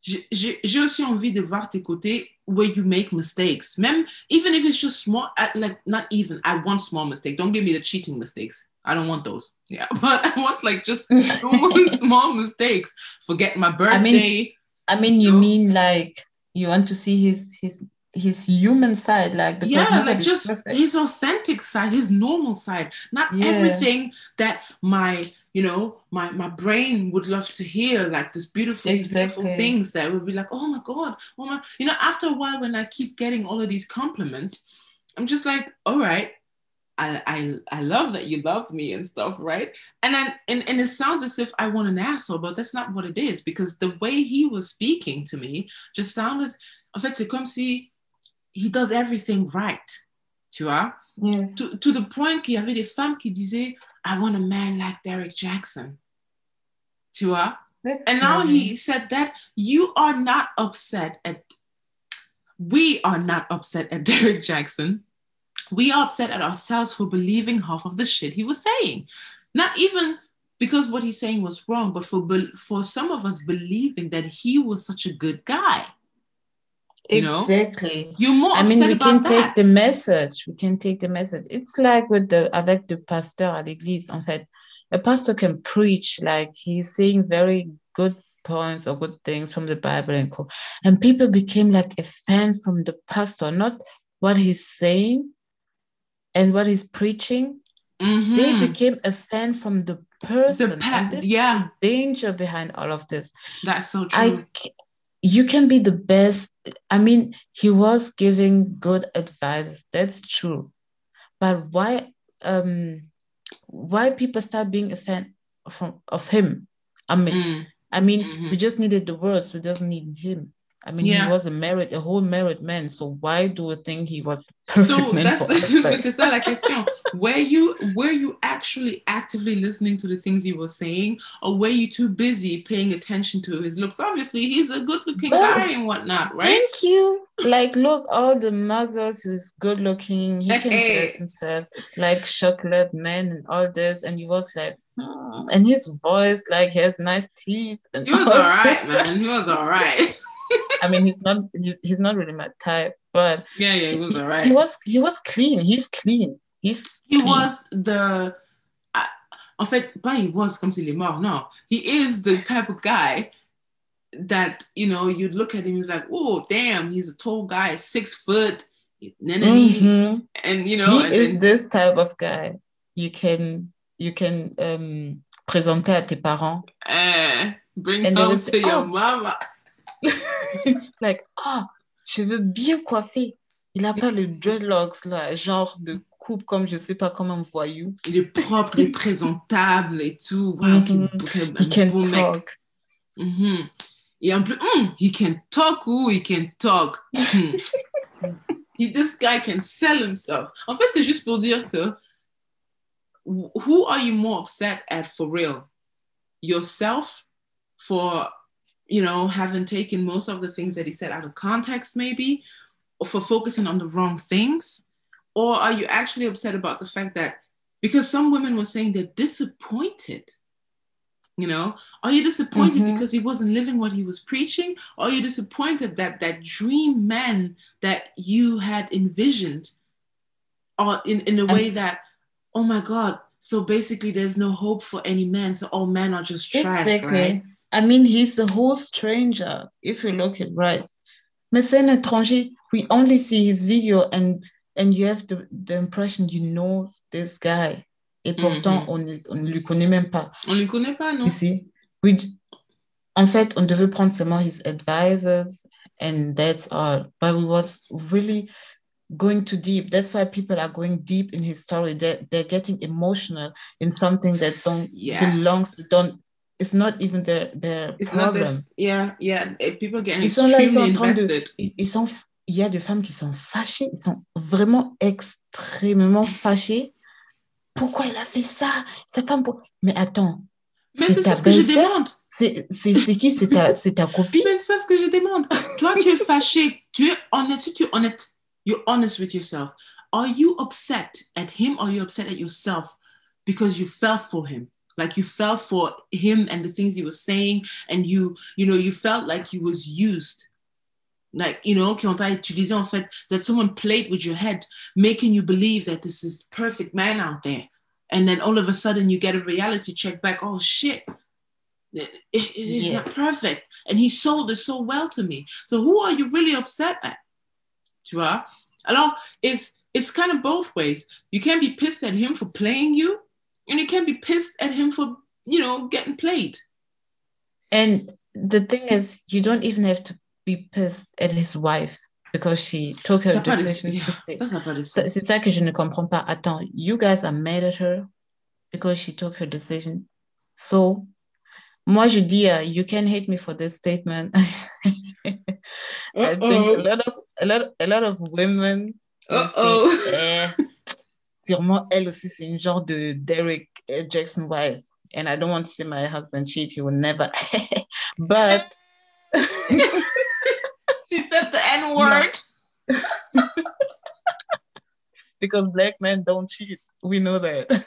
j'ai- aussi envie de voir tes côtés where you make mistakes. Mem, even if it's just small, like not even, I want small mistake. Don't give me the cheating mistakes. I don't want those. (laughs) Yeah, but I want like just (laughs) small mistakes. Forget my birthday.
I mean, you
No.
mean like you want to see his his his human side, like because
yeah, like just
perfect.
his authentic side, his normal side, not
Yeah.
everything that my you know, my my brain would love to hear like this beautiful, these beautiful things that would be like, oh my god, oh my, you know. After a while, when I keep getting all of these compliments, I'm just like, all right, I I, I love that you love me and stuff, right? And then and, and it sounds as if I want an asshole, but that's not what it is because the way he was speaking to me just sounded. En fait, c'est comme si he does everything right, tu vois
Yes.
to, to the point qu'il y avait des femmes qui disaient I want a man like Derrick Jaxn. Tu vois? Eh, and now he said that you are not upset at we are not upset at (laughs) Derrick Jaxn. We are upset at ourselves for believing half of the shit he was saying. Not even because what he's saying was wrong, but for for some of us believing that he was such a good guy. You know?
Exactly.
You're more
I
upset
mean, we can
that.
take the message. We can take the message. It's like with the avec the pasteur à l'église. En fait, a pastor can preach like he's saying very good points or good things from the Bible and co. And people became like a fan from the pastor, not what he's saying and what he's preaching.
Mhm.
They became a fan from the person.
the pa-
and this is
yeah,
the danger behind all of this.
that's so true.
I c- you can be the best. I mean, he was giving good advice. That's true. But why um why people start being a fan from of him? I mean,
Mm.
I mean,
Mhm.
we just needed the words. We just need him. I mean,
Yeah.
he was a married, a whole married man. So why do we think he was the perfect
So
man
that's
for (laughs) us?
mais (laughs)
Like,
c'est ça la question. Were you were you actually actively listening to the things he was saying, or were you too busy paying attention to his looks? Obviously, he's a good-looking
Both.
guy and whatnot, right?
Thank you. Like, look, all the mothers who's good looking, he can dress himself like chocolate man and all this. And he was like, hmm. and his voice, like, he has nice teeth. And
He was
all
right, man. He was all right. (laughs)
I mean, he's not he, he's not really my type, but
Yeah, yeah, he was all right.
he was he was clean. He's clean. He's
He
clean.
was the. Uh, en fait, pas he was comme s'il est mort. No, he is the type of guy that you know you'd look at him. He's like, oh damn, he's a tall guy, six foot,
Mhm.
and you know,
he
and
is
then,
this type of guy. You can you can um présenter à tes parents.
eh, bring
And
home to your
"Oh."
mama. (laughs)
like, ah, cheveux bien coiffés. Il a pas le dreadlocks là, genre de coupe comme je sais pas comme un voyou.
Il est propre, il est présentable et tout. Wow, quel-
He can
beau mec.
talk.
Mhm. Et en plus, hum, he can talk, ooh, he can talk? Hmm. (laughs) this guy can sell himself. En fait, c'est juste pour dire que who are you more upset at for real? Yourself for, you know, having taken most of the things that he said out of context, maybe, or for focusing on the wrong things? Or are you actually upset about the fact that because some women were saying they're disappointed? You know, are you disappointed
Mhm.
because he wasn't living what he was preaching? Or are you disappointed that that dream man that you had envisioned or in, in a way that, oh my God, so basically there's no hope for any man. So all men are just trash,
Exactly.
right?
I mean, he's a whole stranger, if you look it right. Mais c'est un étranger. We only see his video and and you have the, the impression you know this guy. Et pourtant,
mm-hmm.
on ne on ne lui connaît même pas.
On ne connaît pas, non?
You see? We, en fait, on devait prendre seulement his advisors and that's all. But we was really going too deep. That's why people are going deep in his story. They're, they're getting emotional in something that don't
Yes.
belongs don't it's not even their their
It's not
problem.
that, yeah, yeah. eh, People getting
Ils sont là, ils sont
extremely
en train de-. Ils, ils sont il y a des femmes qui sont fâchées, ils sont vraiment extrêmement fâchées. Pourquoi elle a fait ça? Sa femme pour... Mais attends,
Mais
c'est
ça ce que je demande.
C'est qui? C'est ta, ta copine?
Mais c'est ça ce que je demande. Toi, tu es fâché. Tu es honnête. Si tu es honnête, you're honest with yourself. Are you upset at him or are you upset at yourself because you fell for him? Like you fell for him and the things he was saying, and you, you know, you felt like he was used. Like, you know, qu'on t'a utilisé en fait, that someone played with your head, making you believe that this is perfect man out there. And then all of a sudden you get a reality check back. Oh shit, it, it- it's
Yeah.
not perfect. And he sold it so well to me. So who are you really upset at? Tu vois? Alors, it's it's kind of both ways. You can't be pissed at him for playing you, and you can't be pissed at him for you know, getting played.
And the thing is, you don't even have to be pissed at his wife because she took her decision to stay. C'est ça que je ne comprends pas. Attends, you guys are mad at her because she took her decision. So, moi je dis, uh, you can hate me for this statement. (laughs) I think a lot of a lot a lot of women.
Uh oh.
Eh, sûrement elle aussi c'est une genre de Derrick Jaxn wife. And I don't want to see my husband cheat. He will never. (laughs) but (laughs)
she said the N word. (laughs)
because black men don't cheat. We know that.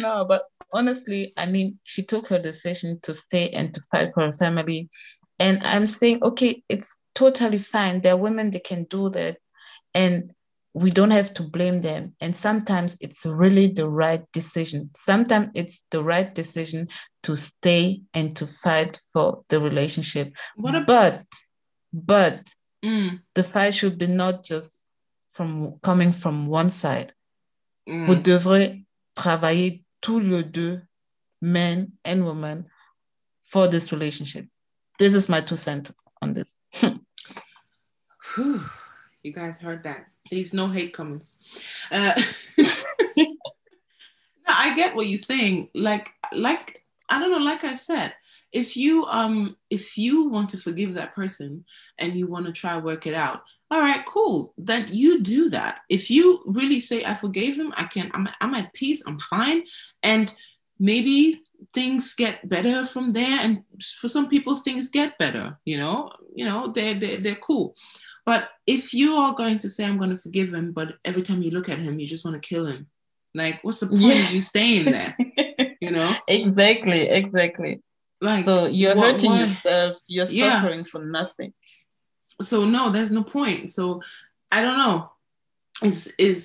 no, but honestly, I mean, she took her decision to stay and to fight for her family. And I'm saying, okay, it's totally fine. There are women that can do that. And we don't have to blame them. And sometimes it's really the right decision. Sometimes it's the right decision to stay and to fight for the relationship.
What a-
but, but
Mm,
the fight should be not just from coming from one side.
mm.
Vous devrez travailler tous les deux, men and women, for this relationship. This is my two cents on this. (laughs)
You guys heard that. Please, no hate comments. Uh, (laughs) no, I get what you're saying. Like, like I don't know. Like I said, if you um if you want to forgive that person and you want to try work it out, all right, cool. Then you do that. If you really say I forgave him, I can. I'm I'm at peace. I'm fine, and maybe things get better from there. And for some people, things get better. You know, you know, they're they're, they're cool. But if you are going to say I'm going to forgive him, but every time you look at him, you just want to kill him, like what's the point
Yeah.
of you staying there? (laughs) You know,
exactly, exactly.
like
So you're
what-
hurting
why-
yourself. You're
Yeah.
suffering for nothing.
so no there's no point so i don't know is is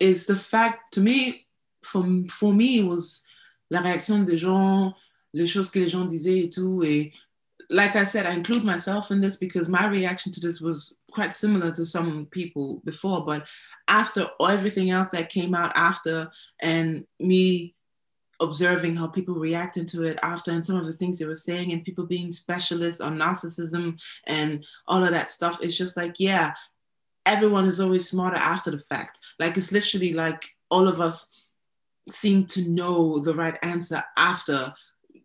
is the fact to me for, for me it was la réaction des gens les choses que les gens disaient et tout et like i said i include myself in this because my reaction to this was quite similar to some people before but after everything else that came out after and me observing how people reacted to it after and some of the things they were saying and people being specialists on narcissism and all of that stuff it's just like yeah everyone is always smarter after the fact. Like it's literally like all of us seem to know the right answer after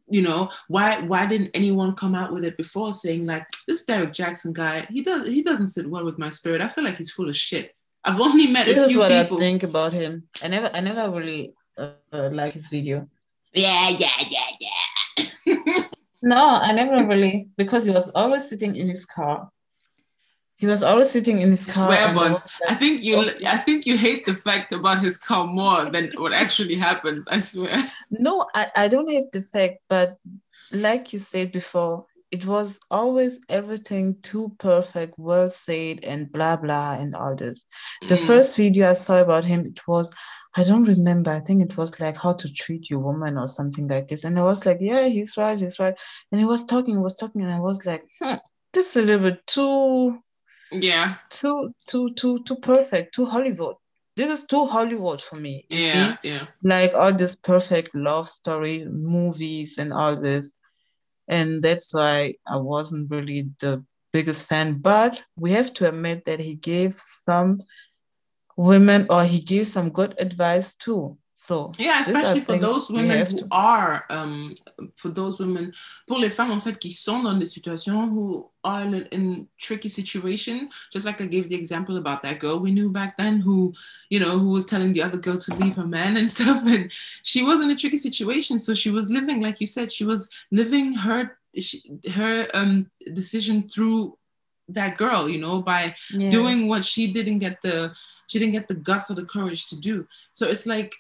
you know why why didn't anyone come out with it before saying like this derrick jaxn guy he does he doesn't sit well with my spirit i feel like he's full of shit i've only met
This
a
is what
people
I think about him. I never, I never really uh, uh, like his video.
yeah yeah yeah yeah (laughs)
No, I never really because he was always sitting in his car. He was always sitting in his car.
swear,
and I
Buns.
was like,
I think you. I think you hate the fact about his car more than what actually happened. I swear. (laughs)
No, I, I don't hate the fact, but like you said before, it was always everything too perfect, well said, and blah blah, and all this. The
Mm.
first video I saw about him, it was, I don't remember, I think it was like how to treat your woman or something like this. And I was like, yeah, he's right, he's right. And he was talking, he was talking, and I was like, hmm, this is a little bit too,
Yeah.
too, too, too, too perfect, too Hollywood. This is too Hollywood for me. You see?
Yeah. Yeah.
like all this perfect love story movies and all this. And that's why I wasn't really the biggest fan. But we have to admit that he gave some women or he gave some good advice too. So
Yeah, especially for those women who
to-
are, um, for those women, pour les femmes en fait qui sont dans des situations who are in, in tricky situation, just like I gave the example about that girl we knew back then who, you know, who was telling the other girl to leave her man and (laughs) stuff, and she was in a tricky situation, so she was living, like you said, she was living her she, her um decision through that girl, you know, by
Yeah.
doing what she didn't get the she didn't get the guts or the courage to do. So it's like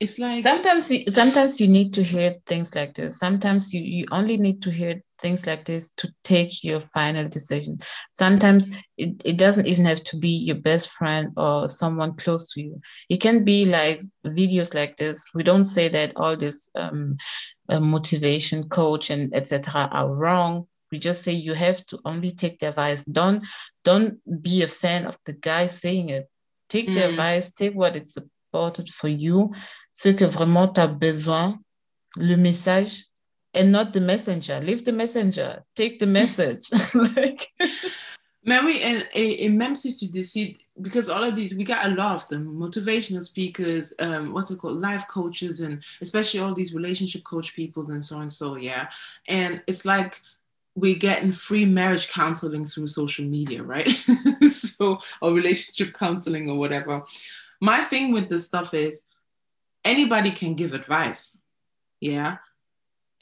it's like
Sometimes you, sometimes you need to hear things like this. Sometimes you, you only need to hear things like this to take your final decision. Sometimes it, it doesn't even have to be your best friend or someone close to you. It can be like videos like this. We don't say that all this um, uh, motivation coach and etc. are wrong. We just say you have to only take the advice. Don't don't be a fan of the guy saying it. Take the
Mm.
advice. Take what it's supported for you ce que vraiment tu as besoin, le message, and not the messenger. Leave the messenger, take the message. (laughs) like,
Mais oui, et, et, et, même si tu décides, because all of these, we got a lot of them, motivational speakers, um, what's it called, life coaches, and especially all these relationship coach people and so and so, yeah. And it's like we're getting free marriage counseling through social media, right? (laughs) so, or relationship counseling or whatever. My thing with this stuff is anybody can give advice, yeah.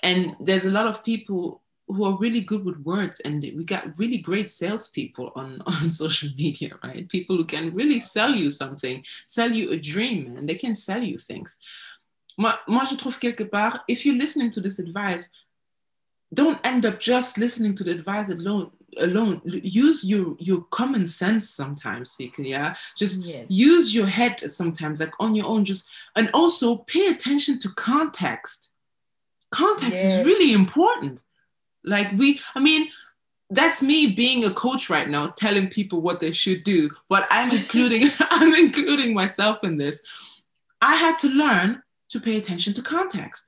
And there's a lot of people who are really good with words and we got really great salespeople on, (laughs) on social media right? People who can really sell you something sell you a dream and they can sell you things. Moi, moi je trouve quelque part if you're listening to this advice don't end up just listening to the advice alone alone use your your common sense sometimes seeker yeah just yes. use your head sometimes like on your own just and also pay attention to context context yes. is really important like we, I mean, that's me being a coach right now, telling people what they should do. But I'm including, (laughs) (laughs) I'm including myself in this. I had to learn to pay attention to context.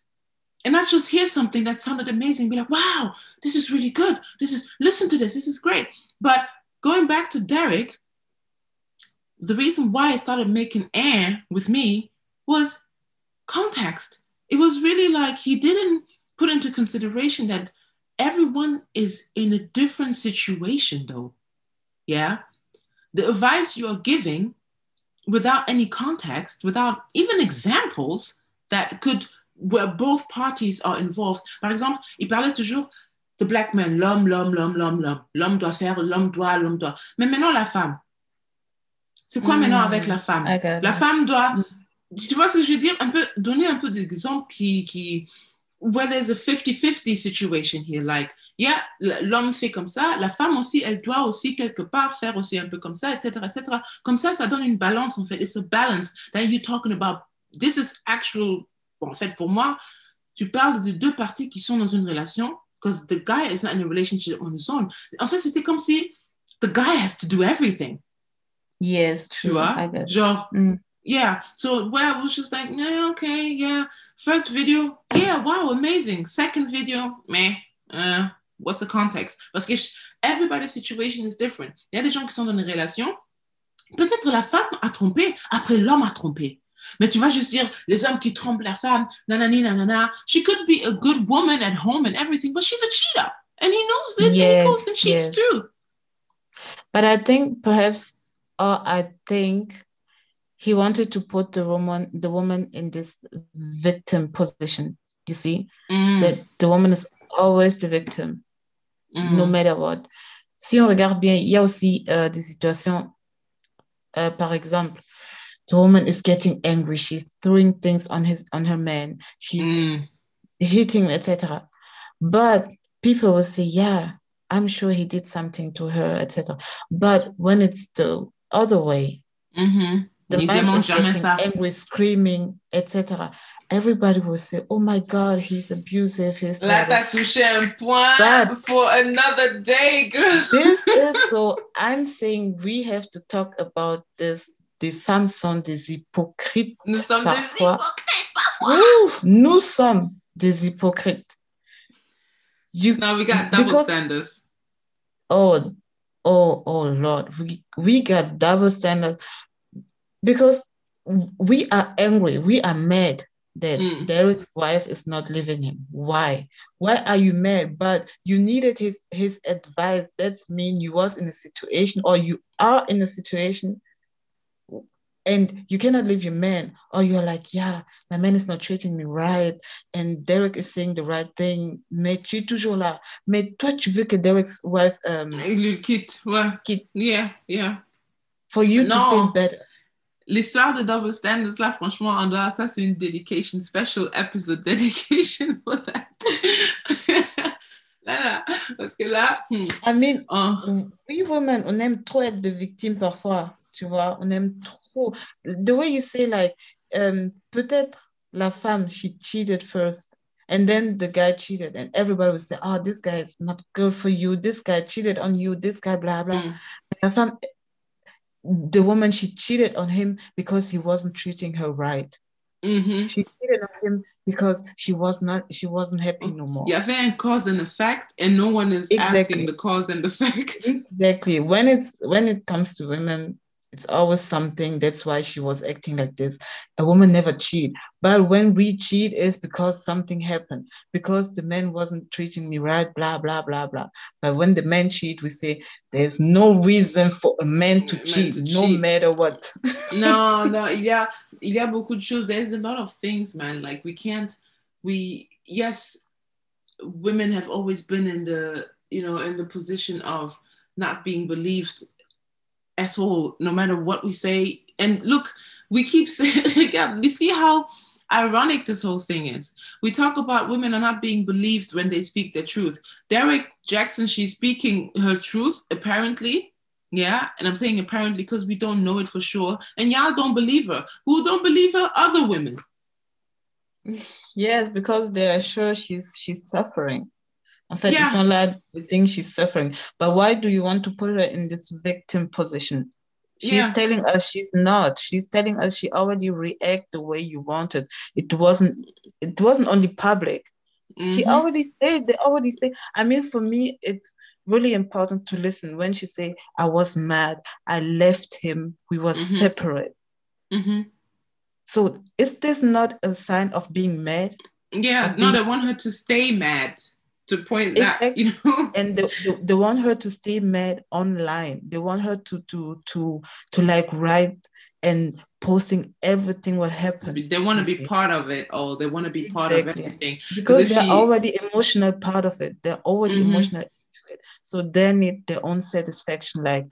And not just hear something that sounded amazing, be like, wow, this is really good. This is, listen to this, this is great. But going back to Derrick, the reason why I started making air with me was context. It was really like he didn't put into consideration that everyone is in a different situation though yeah the advice you are giving without any context without even examples that could where both parties are involved par exemple il parlait toujours de black men l'homme l'homme l'homme l'homme l'homme l'homme doit faire l'homme doit l'homme doit mais maintenant la femme c'est quoi mm. maintenant avec la femme? La femme doit mm. tu vois ce que je veux dire? Un peu donner un peu d'exemples qui qui where there's a 50-50 situation here, like, yeah, l'homme fait comme ça, la femme aussi, elle doit aussi quelque part faire aussi un peu comme ça, etc., etc. Comme ça, ça donne une balance, en fait. It's a balance that you're talking about. This is actual, en fait, pour moi, tu parles de deux parties qui sont dans une relation, because the guy is not in a relationship on his own. En fait, c'était comme si the guy has to do everything.
Yes, true.
Tu vois? Genre, mm yeah so where I was just like yeah okay yeah first video yeah wow amazing second video meh uh, what's the context? Parce que everybody's situation is different il y a des gens qui sont dans une relation peut-être la femme a trompé après l'homme a trompé mais tu vas juste dire les hommes qui trompent la femme nanani nanana she could be a good woman at home and everything but she's a cheater and he knows it yes, and he goes and cheats yes. too
but I think perhaps or I think he wanted to put the woman the woman in this victim position you see? Mm. that the woman is always the victim mm. no matter what si on regarde bien il y a aussi euh, des situations euh, par exemple the woman is getting angry she's throwing things on his on her man she's mm. hitting etc but people will say yeah i'm sure he did something to her etc but when it's the other way
mm-hmm the man is getting
angry, screaming, etc. Everybody will say, "Oh my God, he's abusive." He's
Là, t'as touché un point for another day, girl.
this is (laughs) so. I'm saying we have to talk about this. Des femmes sont des hypocrites.
Nous sommes parfois. des hypocrites parfois.
Nous sommes des hypocrites.
You, now we got double because, standards.
Oh, oh, oh, Lord, we we got double standards because we are angry, we are mad that mm. Derrick's wife is not leaving him. Why? Why are you mad? But you needed his his advice. That means you was in a situation or you are in a situation and you cannot leave your man or you're like yeah my man is not treating me right and Derrick is saying the right thing mais tu es toujours là mais toi tu veux que Derrick's wife um,
il le quitte ouais
quitte
yeah yeah
for you no. to feel better
l'histoire de Double Standards, là, franchement, en dehors, ça, c'est une dedication, special episode dedication (laughs) for that. (laughs) là, là, parce que là.
Hmm. I mean, oh. we women, on aime trop être de victimes parfois, tu vois, on aime trop. The way you say, like, um, peut-être la femme, she cheated first. And then the guy cheated, and everybody would say, Oh, this guy is not good for you. This guy cheated on you. This guy, blah, blah. Mm. La femme, the woman she cheated on him because he wasn't treating her right
Mhm.
She cheated on him because she was not she wasn't happy no more.
Il y avait cause and effect, and no one is
Exactly.
asking the cause and (laughs) effect.
Exactly. When it's when it comes to women, it's always something. That's why she was acting like this. A woman never cheat. But when we cheat is because something happened, because the man wasn't treating me right, blah, blah, blah, blah. But when the man cheat, we say there's no reason for a man to
Man
cheat,
to
no
cheat.
matter what.
no, (laughs) no, il y a, il y a beaucoup de choses. There's a lot of things, man. Like we can't, we, yes, women have always been in the, you know, in the position of not being believed at all, no matter what we say. And look, we keep (laughs) saying, regarde, you see how ironic this whole thing is. We talk about women are not being believed when they speak their truth. Derrick Jaxn, she's speaking her truth, apparently. Yeah, and I'm saying apparently because we don't know it for sure. And y'all don't believe her. Who don't believe her? Other women. (laughs)
Yes, because they are sure she's she's suffering. En fait,
Yeah.
ils sont là, they think she's suffering. But why do you want to put her in this victim position? She's
Yeah.
telling us she's not. She's telling us she already react the way you wanted. It wasn't it wasn't only public. She
Mhm.
already said, they already say. I mean, for me, it's really important to listen when she say, I was mad, I left him, we was
Mhm.
separate.
Mhm.
So is this not a sign of being mad?
Yeah, no,
being-
they want her to stay mad to point that, you know. (laughs)
and they, they, want her to stay mad online they want her to to to to like write and posting everything what happened
They want to be part of it, or they want to be part of
Exactly.
everything.
because they're
she-
already emotional part of it they're already
Mhm.
emotional into it so they need their own satisfaction like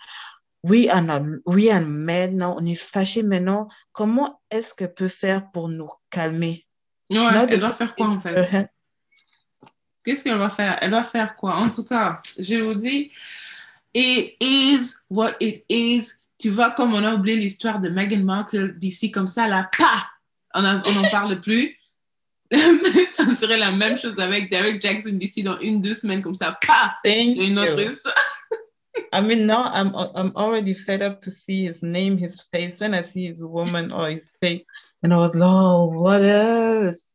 we are not we are mad now on est fâché maintenant comment est-ce qu'elle peut faire pour nous calmer
Ouais, elle doit faire quoi en fait? Qu'est-ce qu'elle va faire? Elle va faire quoi? En tout cas, je vous dis, it is what it is. Tu vois, comme on a oublié l'histoire de Meghan Markle d'ici comme ça, là, pas! On n'en parle plus. (laughs) Ce serait la même chose avec Derek Jackson d'ici dans une, deux semaines comme ça, pas! Une autre
you.
histoire. (laughs)
I mean, now I'm I'm already fed up to see his name, his face. When I see his woman or his face, and I was like, oh, what else?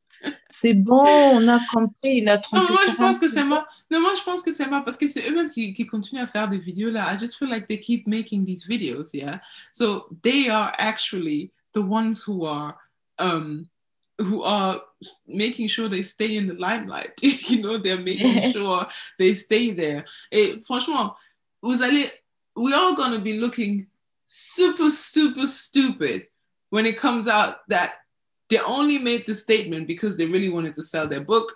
C'est bon, on a compris. Il a
Non,
trompé
moi,
sa
je pense que c'est moi. Non, moi, je pense que c'est moi parce que c'est eux-mêmes qui, qui continuent à faire des vidéos là. I just feel like they keep making these videos, yeah. So they are actually the ones who are, um, who are making sure they stay in the limelight. (laughs) you know, they're making (laughs) sure they stay there. Et franchement, vous allez, we're all gonna be looking super, super stupid when it comes out that they only made the statement because they really wanted to sell their book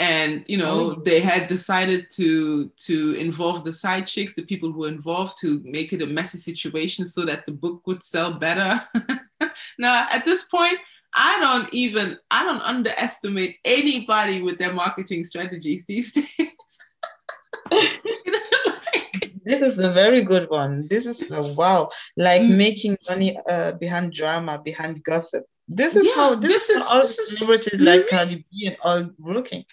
and you know
Oh.
they had decided to to involve the side chicks the people who were involved to make it a messy situation so that the book would sell better (laughs) now at this point i don't even i don't underestimate anybody with their marketing strategies these days You know, like-
This is a very good one. This is a wow, like
Mm.
making money uh, behind drama, behind gossip. This is
Yeah,
how this,
this
is, how all
this is-
celebrities like
Mhm.
Cardi B and all working.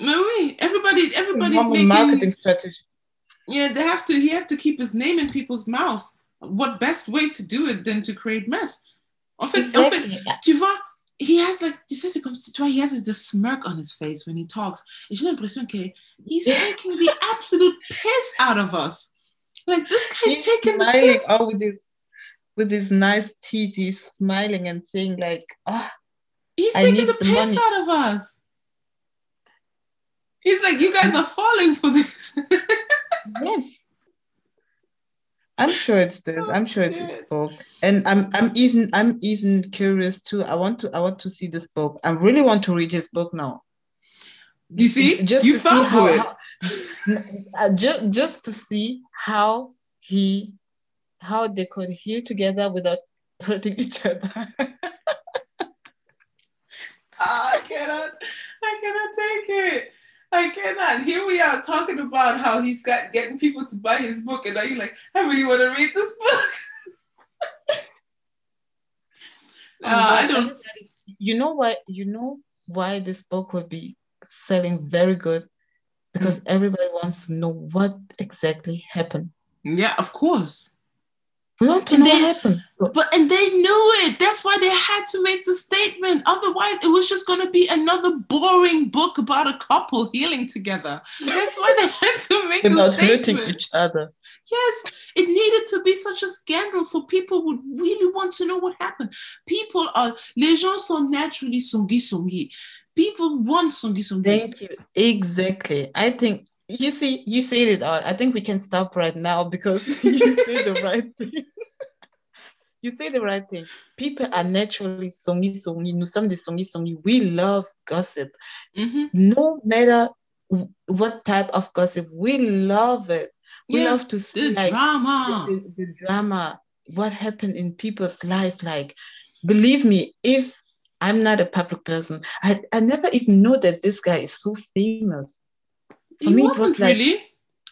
Oui, everybody everybody's
Normal
making
marketing strategy.
yeah they have to he had to keep his name in people's mouths. what best way to do it than to create mess en fait, en fait
Exactly.
tu vois he has like tu sais c'est comme si tu vois he has this smirk on his face when he talks et j'ai l'impression que he's taking the absolute piss out of us like this guy's
He's
taking the piss
oh, with his with his nice teeth. He's smiling and saying like, ah,
he's
I
taking the
the
piss
money.
out of us he's like you guys are falling for this (laughs)
yes. I'm sure it's this. I'm sure it's this book, and I'm I'm even I'm even curious too. I want to I want to see this book. I really want to read his book now.
you see
just
you
to
fell
see
for it
how, (laughs) how just just to see how he how they could heal together without (laughs) hurting each other. (laughs)
Ah, I cannot, I cannot take it. I cannot. Here we are talking about how he's got getting people to buy his book, and now you're like, I really want to read this book. (laughs) Uh, I don't.
You know why? You know why this book will be selling very good because
Mm.
everybody wants to know what exactly happened.
Yeah, of course.
We want to
And
know
they-
what happened. So,
But and they knew it. That's why they had to make the statement. Otherwise, it was just gonna be another boring book about a couple healing together. That's why they had to make (laughs)
without hurting each other.
Yes, it needed to be such a scandal so people would really want to know what happened. People are, les gens sont naturally songi songi. People want songi songi.
Thank you. Exactly. I think you see, you said it all. I think we can stop right now because (laughs) you say the right thing. (laughs) You say the right thing. People are naturally songi songi. Nous sommes des songi songi. We love gossip.
Mhm.
No matter what type of gossip, we love it. We
Yeah,
love to see
The
like
drama.
the, the drama, what happened in people's life. Like, believe me, if I'm not a public person, I, I never even know that this guy is so famous. For
he
me, it was
wasn't
like,
really.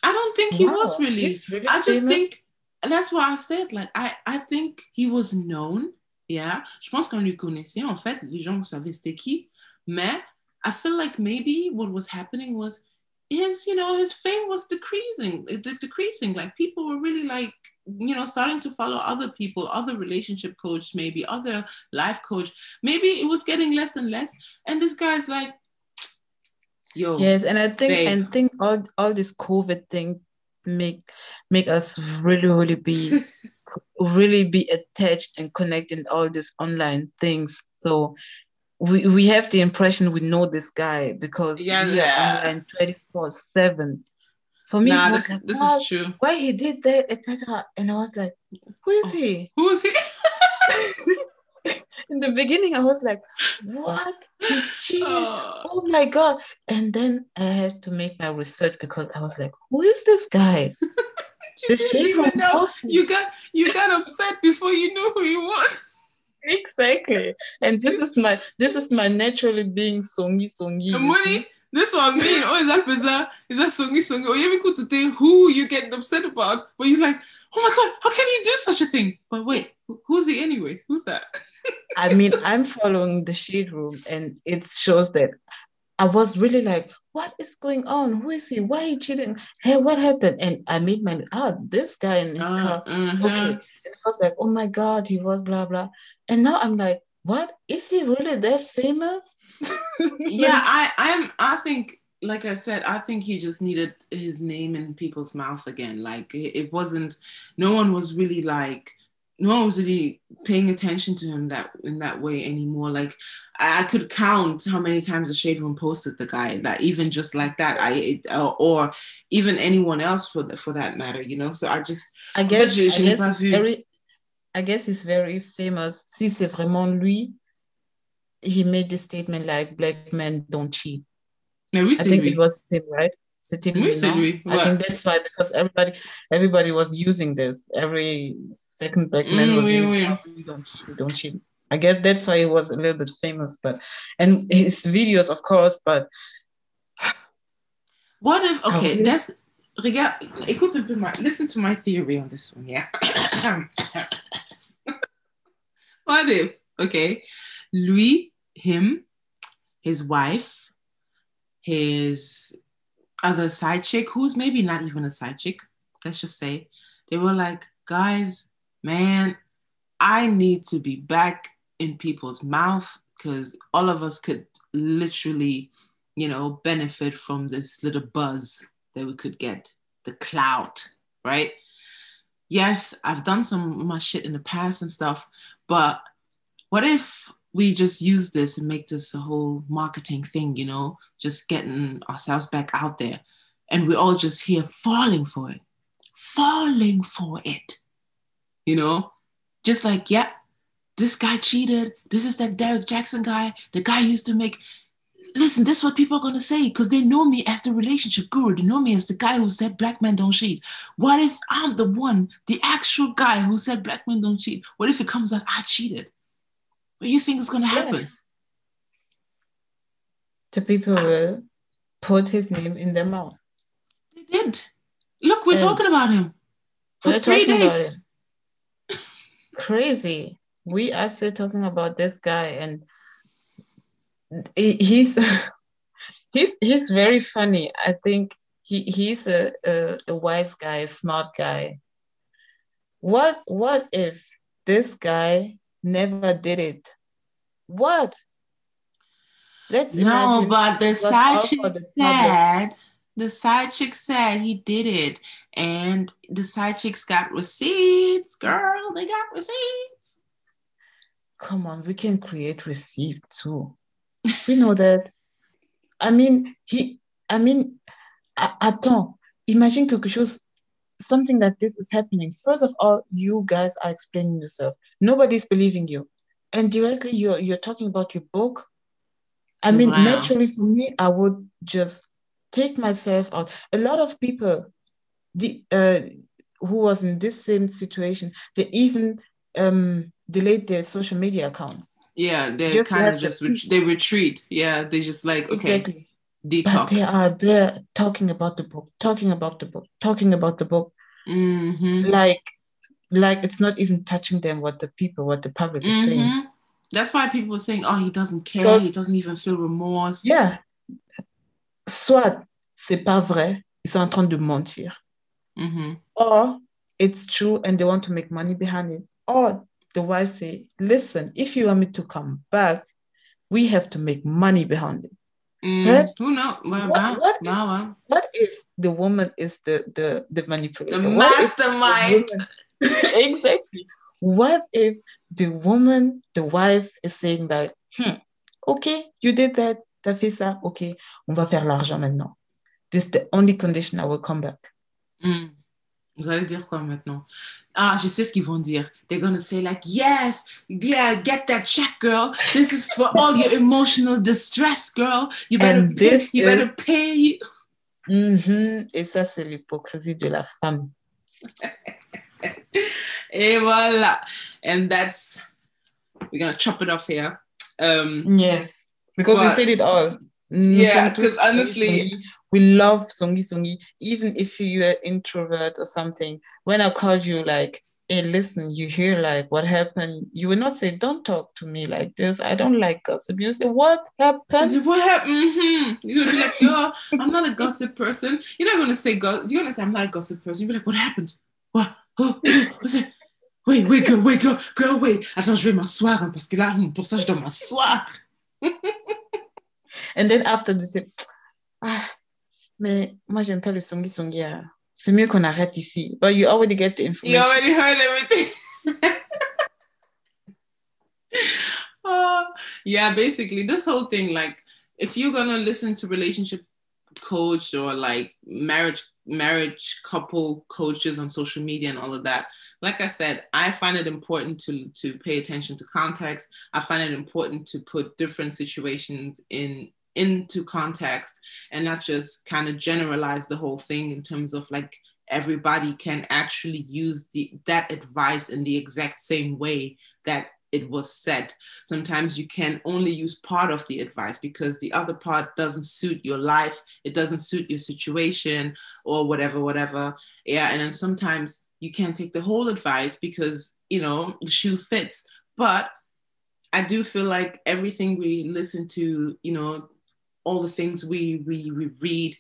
I don't think he was really.
really
I just
famous.
think that's why I said like I I think he was known. Yeah, je pense qu'on lui connaissait en fait. Les gens savaient c'était qui. Mais I feel like maybe what was happening was his you know his fame was decreasing, it de- decreasing. Like people were really like you know starting to follow other people, other relationship coach, maybe other life coach. Maybe it was getting less and less. And this guy's like, yo,
Yes, and I think
babe.
and think all all this COVID thing make make us really really be (laughs) really be attached and connected all these online things. So we we have the impression we know this guy because
Yeah,
we
yeah.
are online twenty four seven. For me,
nah, this
like,
this
"Wow,
is true.
why he did that, etc. And I was like, who is
Oh.
he?
Who is he? (laughs) (laughs) (laughs)
In the beginning, I was like, what? He cheated.
Oh.
Oh my God. And then I had to make my research because I was like, who is this guy? (laughs)
You
The
didn't even know. You got you got upset before you knew who he was.
Exactly. And this is my this is my naturally being songi
songi. money, this I mean. Oh, is that bizarre? Is that songi songi? Oh, you could to think who you getting upset about, but he's like, oh my god, how can he do such a thing? But wait, who's he anyways? Who's that?
I mean, (laughs) I'm following the shade room and it shows that I was really like, what is going on? Who is he? Why he cheating? Hey, what happened? And I made my ah, this guy in his
Uh,
car.
mhm.
Okay. And I was like, oh my God, he was blah blah. And now I'm like, what? Is he really that famous? (laughs)
Yeah, I I'm I think like I said, I think he just needed his name in people's mouth again. Like it, wasn't no one was really like no one was really paying attention to him that in that way anymore. Like I, I could count how many times the shade room posted the guy. That even just like that, I uh, or even anyone else for the, for that matter, you know. So I just
I guess,
je-
I
je l'ai
guess very, I guess he's very famous. Si c'est vraiment lui, he made the statement like black men don't cheat. I think it was him, right? C'était
Oui
lui,
c'est
non?
lui.
I think that's why because everybody everybody was using this. Every second black man
Mm,
was
oui,
using
oui.
"Oh, we don't cheat, don't cheat. I guess that's why he was a little bit famous, but and his videos, of course, but
What if okay,
oui?
that's regarde, écoute un peu my listen to my theory on this one, yeah. (coughs) what if, okay, Louis, him, his wife, his other side chick, who's maybe not even a side chick, let's just say, they were like, guys, man, I need to be back in people's mouth because all of us could literally you know, benefit from this little buzz that we could get, the clout, right? Yes, I've done some of my shit in the past and stuff, but what if we just use this and make this a whole marketing thing, you know, just getting ourselves back out there and we're all just here falling for it, falling for it, you know, just like, yeah, this guy cheated. This is that Derrick Jaxn guy. The guy used to make listen, this is what people are going to say because they know me as the relationship guru. They know me as the guy who said black men don't cheat. What if I'm the one, the actual guy who said black men don't cheat? What if it comes out I cheated? What do you think is going to
Yeah.
happen?
the people will put his name in their mouth.
They did. Look, we're
And-
talking about him for three days.
Crazy. We are still talking about this guy, and he's (laughs) he's he's very funny. I think he he's a, a, a wise guy, a smart guy. what what if this guy never did it? What?
Let's no, but the side chick the said the side chick said he did it, and the side chicks got receipts. Girl, they got receipts.
Come on, we can create receipts too. we know that. I mean, he. I mean, attends. Imagine quelque chose something that this is happening, first of all, you guys are explaining yourself. Nobody's believing you. And directly you're you're talking about your book. I mean, wow. naturally for me, I would just take myself out. A lot of people the uh, who was in this same situation, they even um, delayed their social media accounts.
Yeah, they kind of just they retreat. Yeah, they just like okay. Exactly
detox. But they are there talking about the book, talking about the book, talking about the book. Mm-hmm. Like, like it's not even touching them what the people, what the public is mm-hmm. saying.
That's why people are saying, "Oh, he doesn't care. Because, he doesn't even feel remorse."
Yeah. Soit c'est pas vrai, ils sont en train de mentir. Mm-hmm. Or it's true and they want to make money behind it. Or the wife say, "Listen, if you want me to come back, we have to make money behind it."
Mm, who knows? Well, what,
what, if, what, if, the woman is the the the manipulator?
The mastermind.
The (laughs) exactly. What if the woman, the wife, is saying that, hmm, okay, you did that, t'as fait ça, okay, on va faire l'argent maintenant. This is the only condition I will come back.
Mm. Vous allez dire quoi maintenant? Ah, je sais ce qu'ils vont dire. They're gonna say like, yes, yeah, get that check, girl. This is for all your emotional distress, girl. You better pay. You better pay.
Mm-hmm. Et ça, c'est l'hypocrisie de la femme. (laughs)
Et voilà. And that's we're gonna chop it off here. Um,
yes, because but, we said it all.
Yeah, because honestly,
we love songi songi. Even if you're an introvert or something when i called you like hey listen you hear like what happened? You will not say don't talk to me like this. I don't like gossip. You say what happened?
What happened mm-hmm. you're gonna be like yo i'm not a gossip person. You're not gonna say go you're gonna say i'm not a gossip person. You're like what happened? What? Oh, what's it wait wait girl wait girl girl wait. Attends je vais m'asseoir parce que là pour ça je dois m'asseoir
and then after they say ah Mais moi, j'aime pas le songi songi. C'est mieux qu'on arrête ici. But you already get the information.
You already heard everything. uh, (laughs) yeah, basically, this whole thing, like, if you're gonna listen to relationship coach or like marriage marriage couple coaches on social media and all of that like i said i find it important to to pay attention to context i find it important to put different situations in into context and not just kind of generalize the whole thing in terms of like everybody can actually use the that advice in the exact same way that it was said. Sometimes you can only use part of the advice because the other part doesn't suit your life, it doesn't suit your situation, or whatever, whatever. Yeah, and then sometimes you can't take the whole advice because you know the shoe fits. But I do feel like everything we listen to, you know, all the things we, we, we read,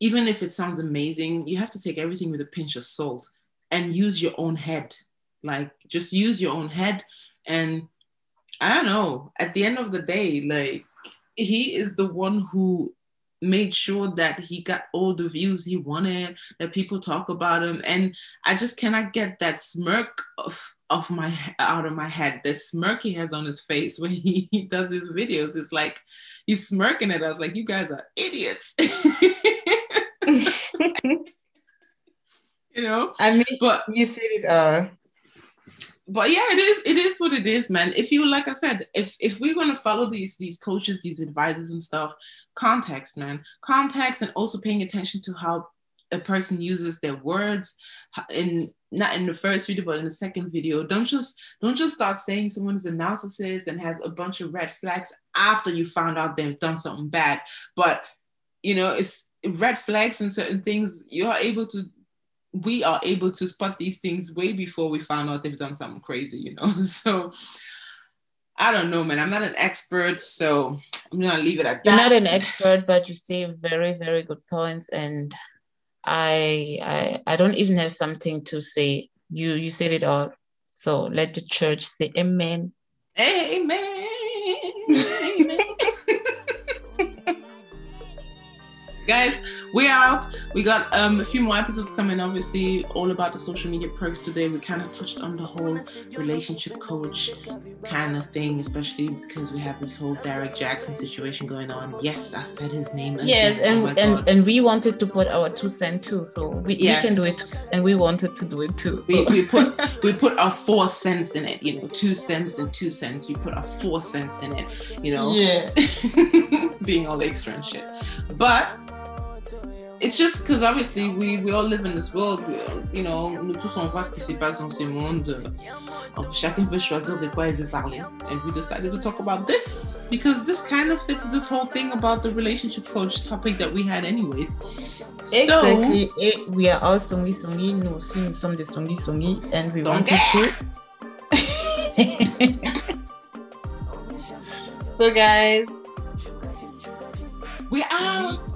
even if it sounds amazing, you have to take everything with a pinch of salt and use your own head. Like just use your own head. And I don't know, at the end of the day, like he is the one who made sure that he got all the views he wanted, that people talk about him. And I just cannot get that smirk of off my out of my head. The smirk he has on his face when (laughs) he, he does his videos is like he's smirking at us like you guys are idiots. (laughs) you know? (laughs)
I mean but you said it uh
but yeah, it is it is what it is, man. If you like I said, if if we're gonna follow these these coaches, these advisors and stuff, context, man. Context and also paying attention to how a person uses their words in not in the first video but in the second video. Don't just don't just start saying someone is a narcissist and has a bunch of red flags after you found out they've done something bad. But you know it's red flags and certain things you're able to we are able to spot these things way before we found out they've done something crazy you know? (laughs) So i don't know man. I'm not an expert so i'm gonna leave it at
that you're not an expert but you say very very good points and I, I I don't even have something to say you you said it all. So let the church say amen.
Amen. amen. (laughs) Guys, we're out. We got um, a few more episodes coming, obviously, all about the social media perks today. We kind of touched on the whole relationship coach kind of thing, especially because we have this whole Derrick Jaxn situation going on. Yes, I said his name. Again.
Yes, and,
oh
and, and we wanted to put our two cents too. So we, yes. we can do it and we wanted to do it too.
So. We, we put (laughs) we put our four cents in it, you know, two cents and two cents. We put our four cents in it, you know.
Yeah. (laughs)
being all extra and shit. But it's just because obviously we, we all live in this world, we, you know, nous tous on voit ce qui se passe dans ce monde. Chacun peut choisir de quoi il veut parler. And we decided to talk about this because this kind of fits this whole thing about the relationship coach topic that we had anyways.
Exactly. So, Et we are all Songi Songi. Nous aussi, nous sommes des Songi Songi. And we want to... (laughs) so guys,
we out.